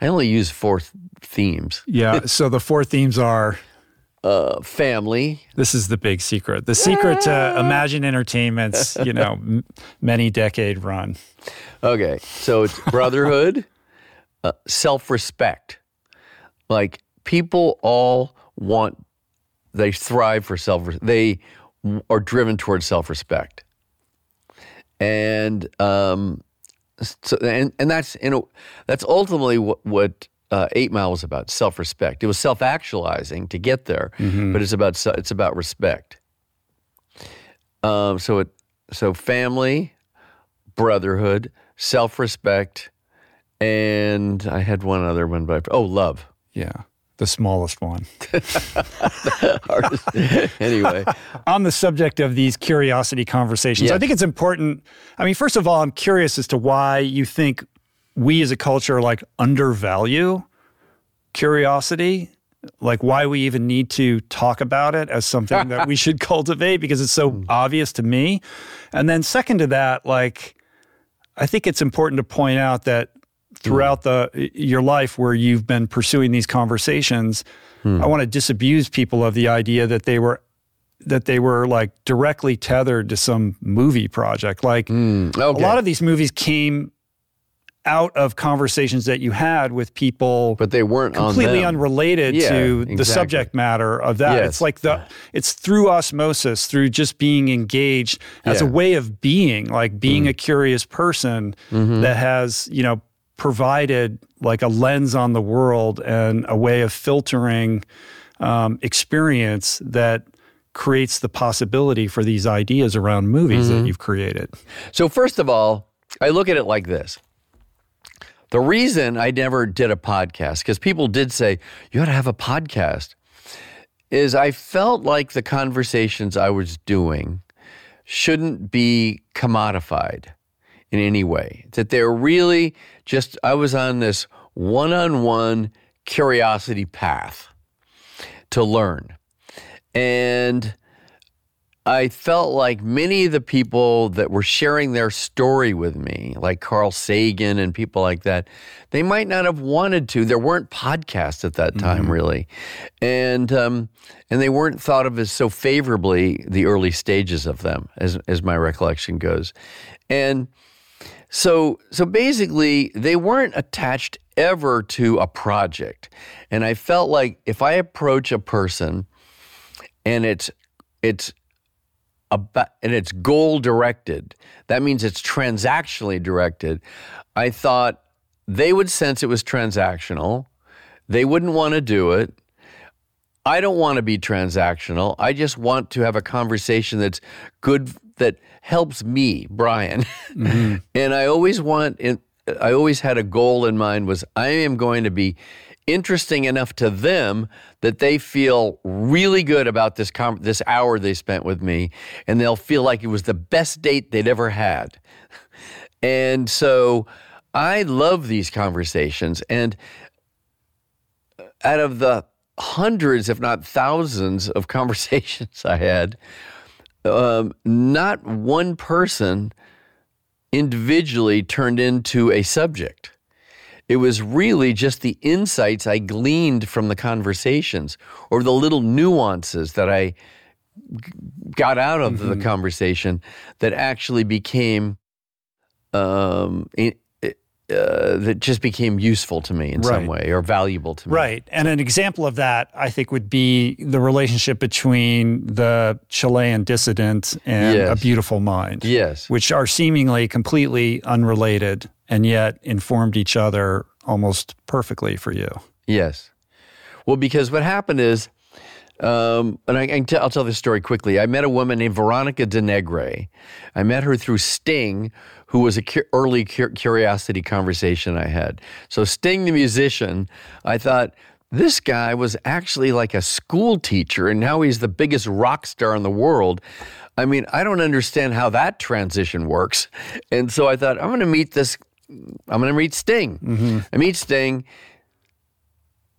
I only use four th- themes.
Yeah. so the four themes are
uh, family.
This is the big secret. The secret to [LAUGHS] Imagine Entertainment's, you know, m- many decade run.
Okay, so it's brotherhood, [LAUGHS] uh, self-respect. Like people all want, they thrive for self. They are driven towards self-respect, and um, so, and and that's you know that's ultimately what, what uh, Eight Mile was about self respect. It was self actualizing to get there, but it's about it's about respect. Um, so it so family, brotherhood, self respect, and I had one other one, but oh, love.
Yeah. The smallest one. [LAUGHS] [LAUGHS]
Anyway,
on the subject of these curiosity conversations, I think it's important. I mean, first of all, I'm curious as to why you think we as a culture like undervalue curiosity, like why we even need to talk about it as something that we [LAUGHS] should cultivate because it's so hmm. obvious to me. And then second to that, like I think it's important to point out that hmm. throughout the your life where you've been pursuing these conversations, hmm. I want to disabuse people of the idea that they were that they were like directly tethered to some movie project. Like
okay.
a lot of these movies came out of conversations that you had with people
but they weren't
completely unrelated
Yeah,
to the subject matter of that.
Yes.
It's like the it's through osmosis, through just being engaged as a
Yeah. Mm.
way of being, like being a curious person
Mm-hmm.
that has, you know, provided like a lens on the world and a way of filtering um, experience that creates the possibility for these ideas around movies
Mm-hmm.
that you've created.
So first of all, I look at it like this. The reason I never did a podcast, because people did say, you ought to have a podcast, is I felt like the conversations I was doing shouldn't be commodified in any way. That they're really just, I was on this one on one curiosity path to learn. And I felt like many of the people that were sharing their story with me, like Carl Sagan and people like that, they might not have wanted to. There weren't podcasts at that time, really, and um, and they weren't thought of as so favorably the early stages of them, as as my recollection goes, and so so basically they weren't attached ever to a project, and I felt like if I approach a person and it's it's about and it's goal directed. That means it's transactionally directed. I thought they would sense it was transactional. They wouldn't want to do it. I don't want to be transactional. I just want to have a conversation that's good that helps me, Brian. Mm-hmm. [LAUGHS] and I always want I always had a goal in mind was I am going to be interesting enough to them that they feel really good about this com- this hour they spent with me and they'll feel like it was the best date they'd ever had. And so I love these conversations and out of the hundreds if not thousands of [LAUGHS] conversations I had um, not one person individually turned into a subject. It was really just the insights I gleaned from the conversations or the little nuances that I got out of the conversation that actually became um, uh, that just became useful to me in some way or valuable to me.
Right. And an example of that, I think, would be the relationship between the Chilean dissident and
Yes.
A Beautiful Mind.
Yes.
Which are seemingly completely unrelated and yet informed each other almost perfectly for you.
Yes. Well, because what happened is, um, and I'll tell this story quickly. I met a woman named Veronica De Negri. I met her through Sting, who was a cu- early cu- curiosity conversation I had. So Sting, the musician, I thought this guy was actually like a school teacher, and now he's the biggest rock star in the world. I mean, I don't understand how that transition works. And so I thought, I'm going to meet this. I'm going to meet Sting. I meet Sting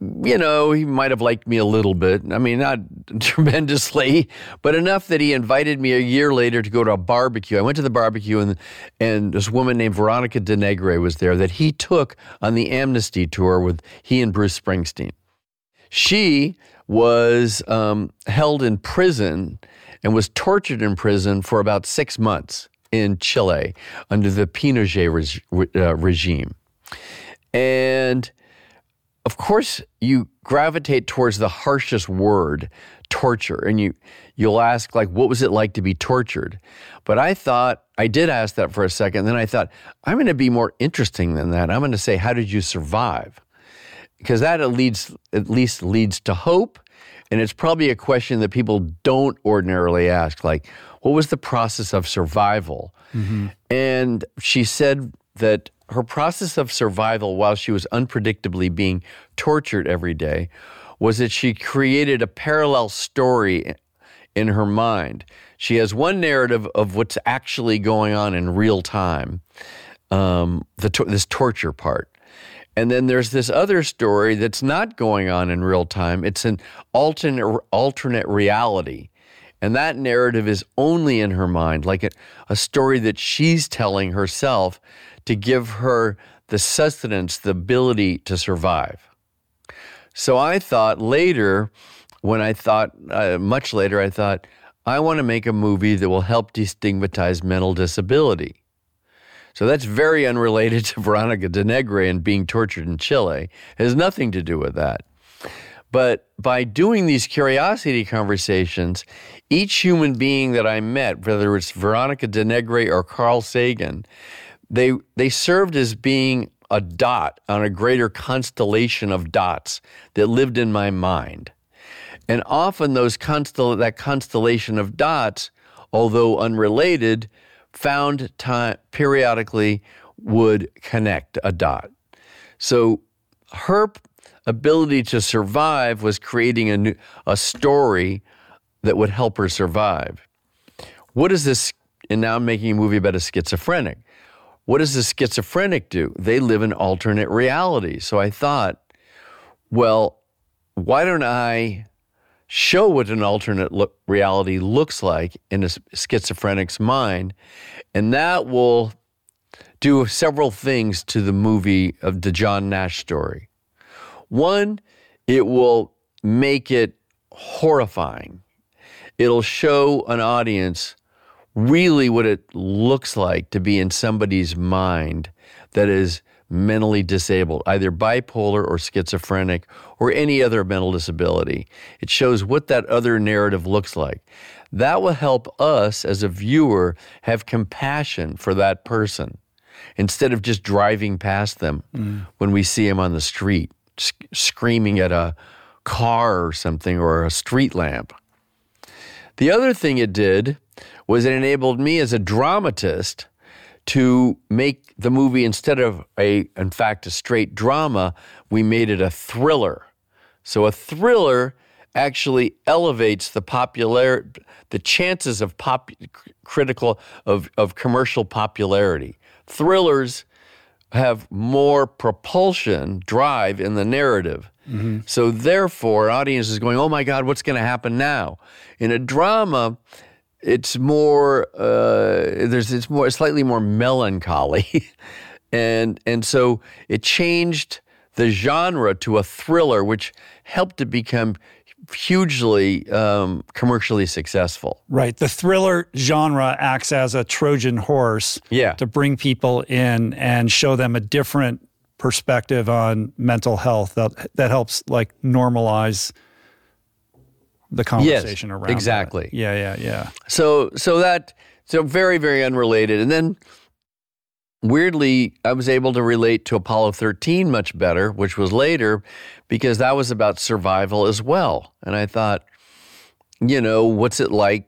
you know, he might have liked me a little bit. I mean, not [LAUGHS] tremendously, but enough that he invited me a year later to go to a barbecue. I went to the barbecue, and and this woman named Veronica De Negri was there that he took on the Amnesty tour with he and Bruce Springsteen. She was um, held in prison and was tortured in prison for about six months in Chile under the Pinochet reg- uh, regime, and of course, you gravitate towards the harshest word, torture, and you you'll ask like, "What was it like to be tortured?" But I thought I did ask that for a second. Then I thought I'm going to be more interesting than that. I'm going to say, "How did you survive?" Because that at least at least leads to hope, and it's probably a question that people don't ordinarily ask, like, "What was the process of survival?" And she said that her process of survival while she was unpredictably being tortured every day was that she created a parallel story in her mind. She has one narrative of what's actually going on in real time, um, the to- this torture part. And then there's this other story that's not going on in real time. It's an alternate alternate reality. And that narrative is only in her mind, like a, a story that she's telling herself to give her the sustenance, the ability to survive. So I thought later, when I thought, uh, much later, I thought, I want to make a movie that will help destigmatize mental disability. So that's very unrelated [LAUGHS] to Veronica de Negri and being tortured in Chile. It has nothing to do with that. But by doing these curiosity conversations, each human being that I met, whether it's Veronica de Negri or Carl Sagan, they they served as being a dot on a greater constellation of dots that lived in my mind. And often those constel- that constellation of dots, although unrelated, found time periodically would connect a dot. So her ability to survive was creating a new, a story that would help her survive. What is this? And now I'm making a movie about a schizophrenic. What does the schizophrenic do? They live in alternate reality. So I thought, well, why don't I show what an alternate look, reality looks like in a schizophrenic's mind? And that will do several things to the movie of the John Nash story. One, it will make it horrifying. It'll show an audience really what it looks like to be in somebody's mind that is mentally disabled, either bipolar or schizophrenic or any other mental disability. It shows what that other narrative looks like. That will help us as a viewer have compassion for that person instead of just driving past them mm. when we see them on the street sc- screaming at a car or something or a street lamp. The other thing it did was it enabled me as a dramatist to make the movie instead of a in fact a straight drama, we made it a thriller. So a thriller actually elevates the popular the chances of pop critical of, of commercial popularity. Thrillers have more propulsion, drive in the narrative. So therefore, audience is going, "Oh my God, what's going to happen now?" In a drama, it's more uh, there's it's more slightly more melancholy, [LAUGHS] and and so it changed the genre to a thriller, which helped it become hugely um, commercially successful.
Right. The thriller genre acts as a Trojan horse
Yeah.
to bring people in and show them a different perspective on mental health that that helps like normalize the conversation around that.
exactly.
Yeah, yeah, yeah.
So so that so very very unrelated, and then weirdly, I was able to relate to Apollo 13 much better, which was later, because that was about survival as well. And I thought, you know, what's it like?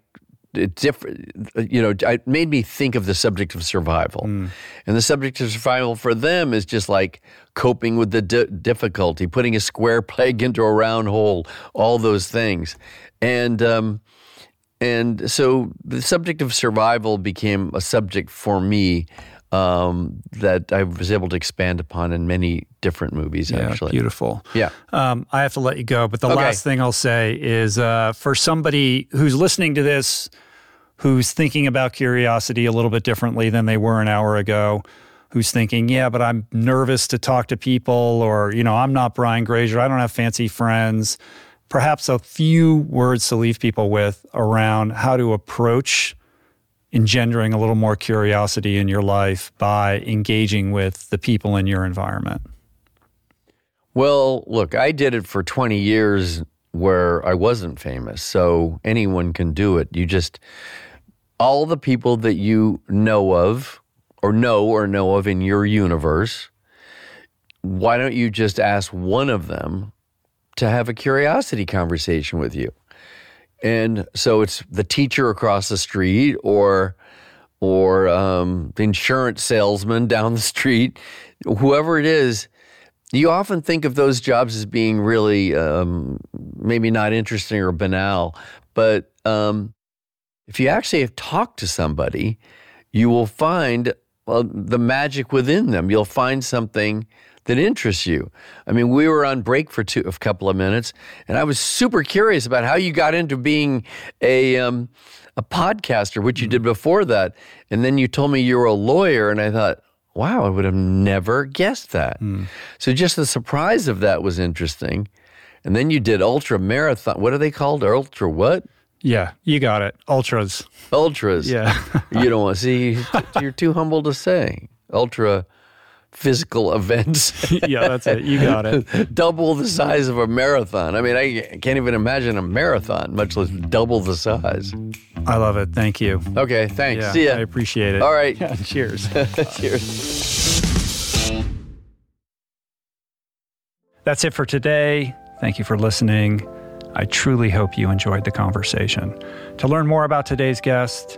It different, you know, it made me think of the subject of survival, and the subject of survival for them is just like coping with the di- difficulty, putting a square [LAUGHS] peg into a round hole, all those things, and um, and so the subject of survival became a subject for me um, that I was able to expand upon in many different movies.
Yeah,
actually,
beautiful.
Yeah.
Um, I have to let you go, but the
Okay.
last thing I'll say is uh, for somebody who's listening to this, who's thinking about curiosity a little bit differently than they were an hour ago, who's thinking, yeah, but I'm nervous to talk to people, or, you know, I'm not Brian Grazer, I don't have fancy friends. Perhaps a few words to leave people with around how to approach engendering a little more curiosity in your life by engaging with the people in your environment.
Well, look, I did it for 20 years where I wasn't famous. So anyone can do it. You just, all the people that you know of, or know or know of in your universe, why don't you just ask one of them to have a curiosity conversation with you? And so it's the teacher across the street or or um, insurance salesman down the street, whoever it is, you often think of those jobs as being really um, maybe not interesting or banal. But um, if you actually have talked to somebody, you will find well, the magic within them. You'll find something that interests you. I mean, we were on break for two, a couple of minutes, and I was super curious about how you got into being a um, a podcaster, which you did before that, and then you told me you were a lawyer, and I thought, wow, I would have never guessed that. So just the surprise of that was interesting. And then you did ultra marathon. What are they called? Ultra what?
Yeah, you got it. Ultras.
Ultras.
Yeah. [LAUGHS]
you don't want to see. You're too humble to say. Ultra physical [LAUGHS] events. [LAUGHS]
yeah, that's it. You got it. [LAUGHS]
double the size of a marathon. I mean, I can't even imagine a marathon, much less double the size.
I love it. Thank you.
Okay, thanks.
Yeah,
See ya.
I appreciate it.
All right.
Yeah, cheers.
Cheers.
That's it for today. Thank you for listening. I truly hope you enjoyed the conversation. To learn more about today's guest,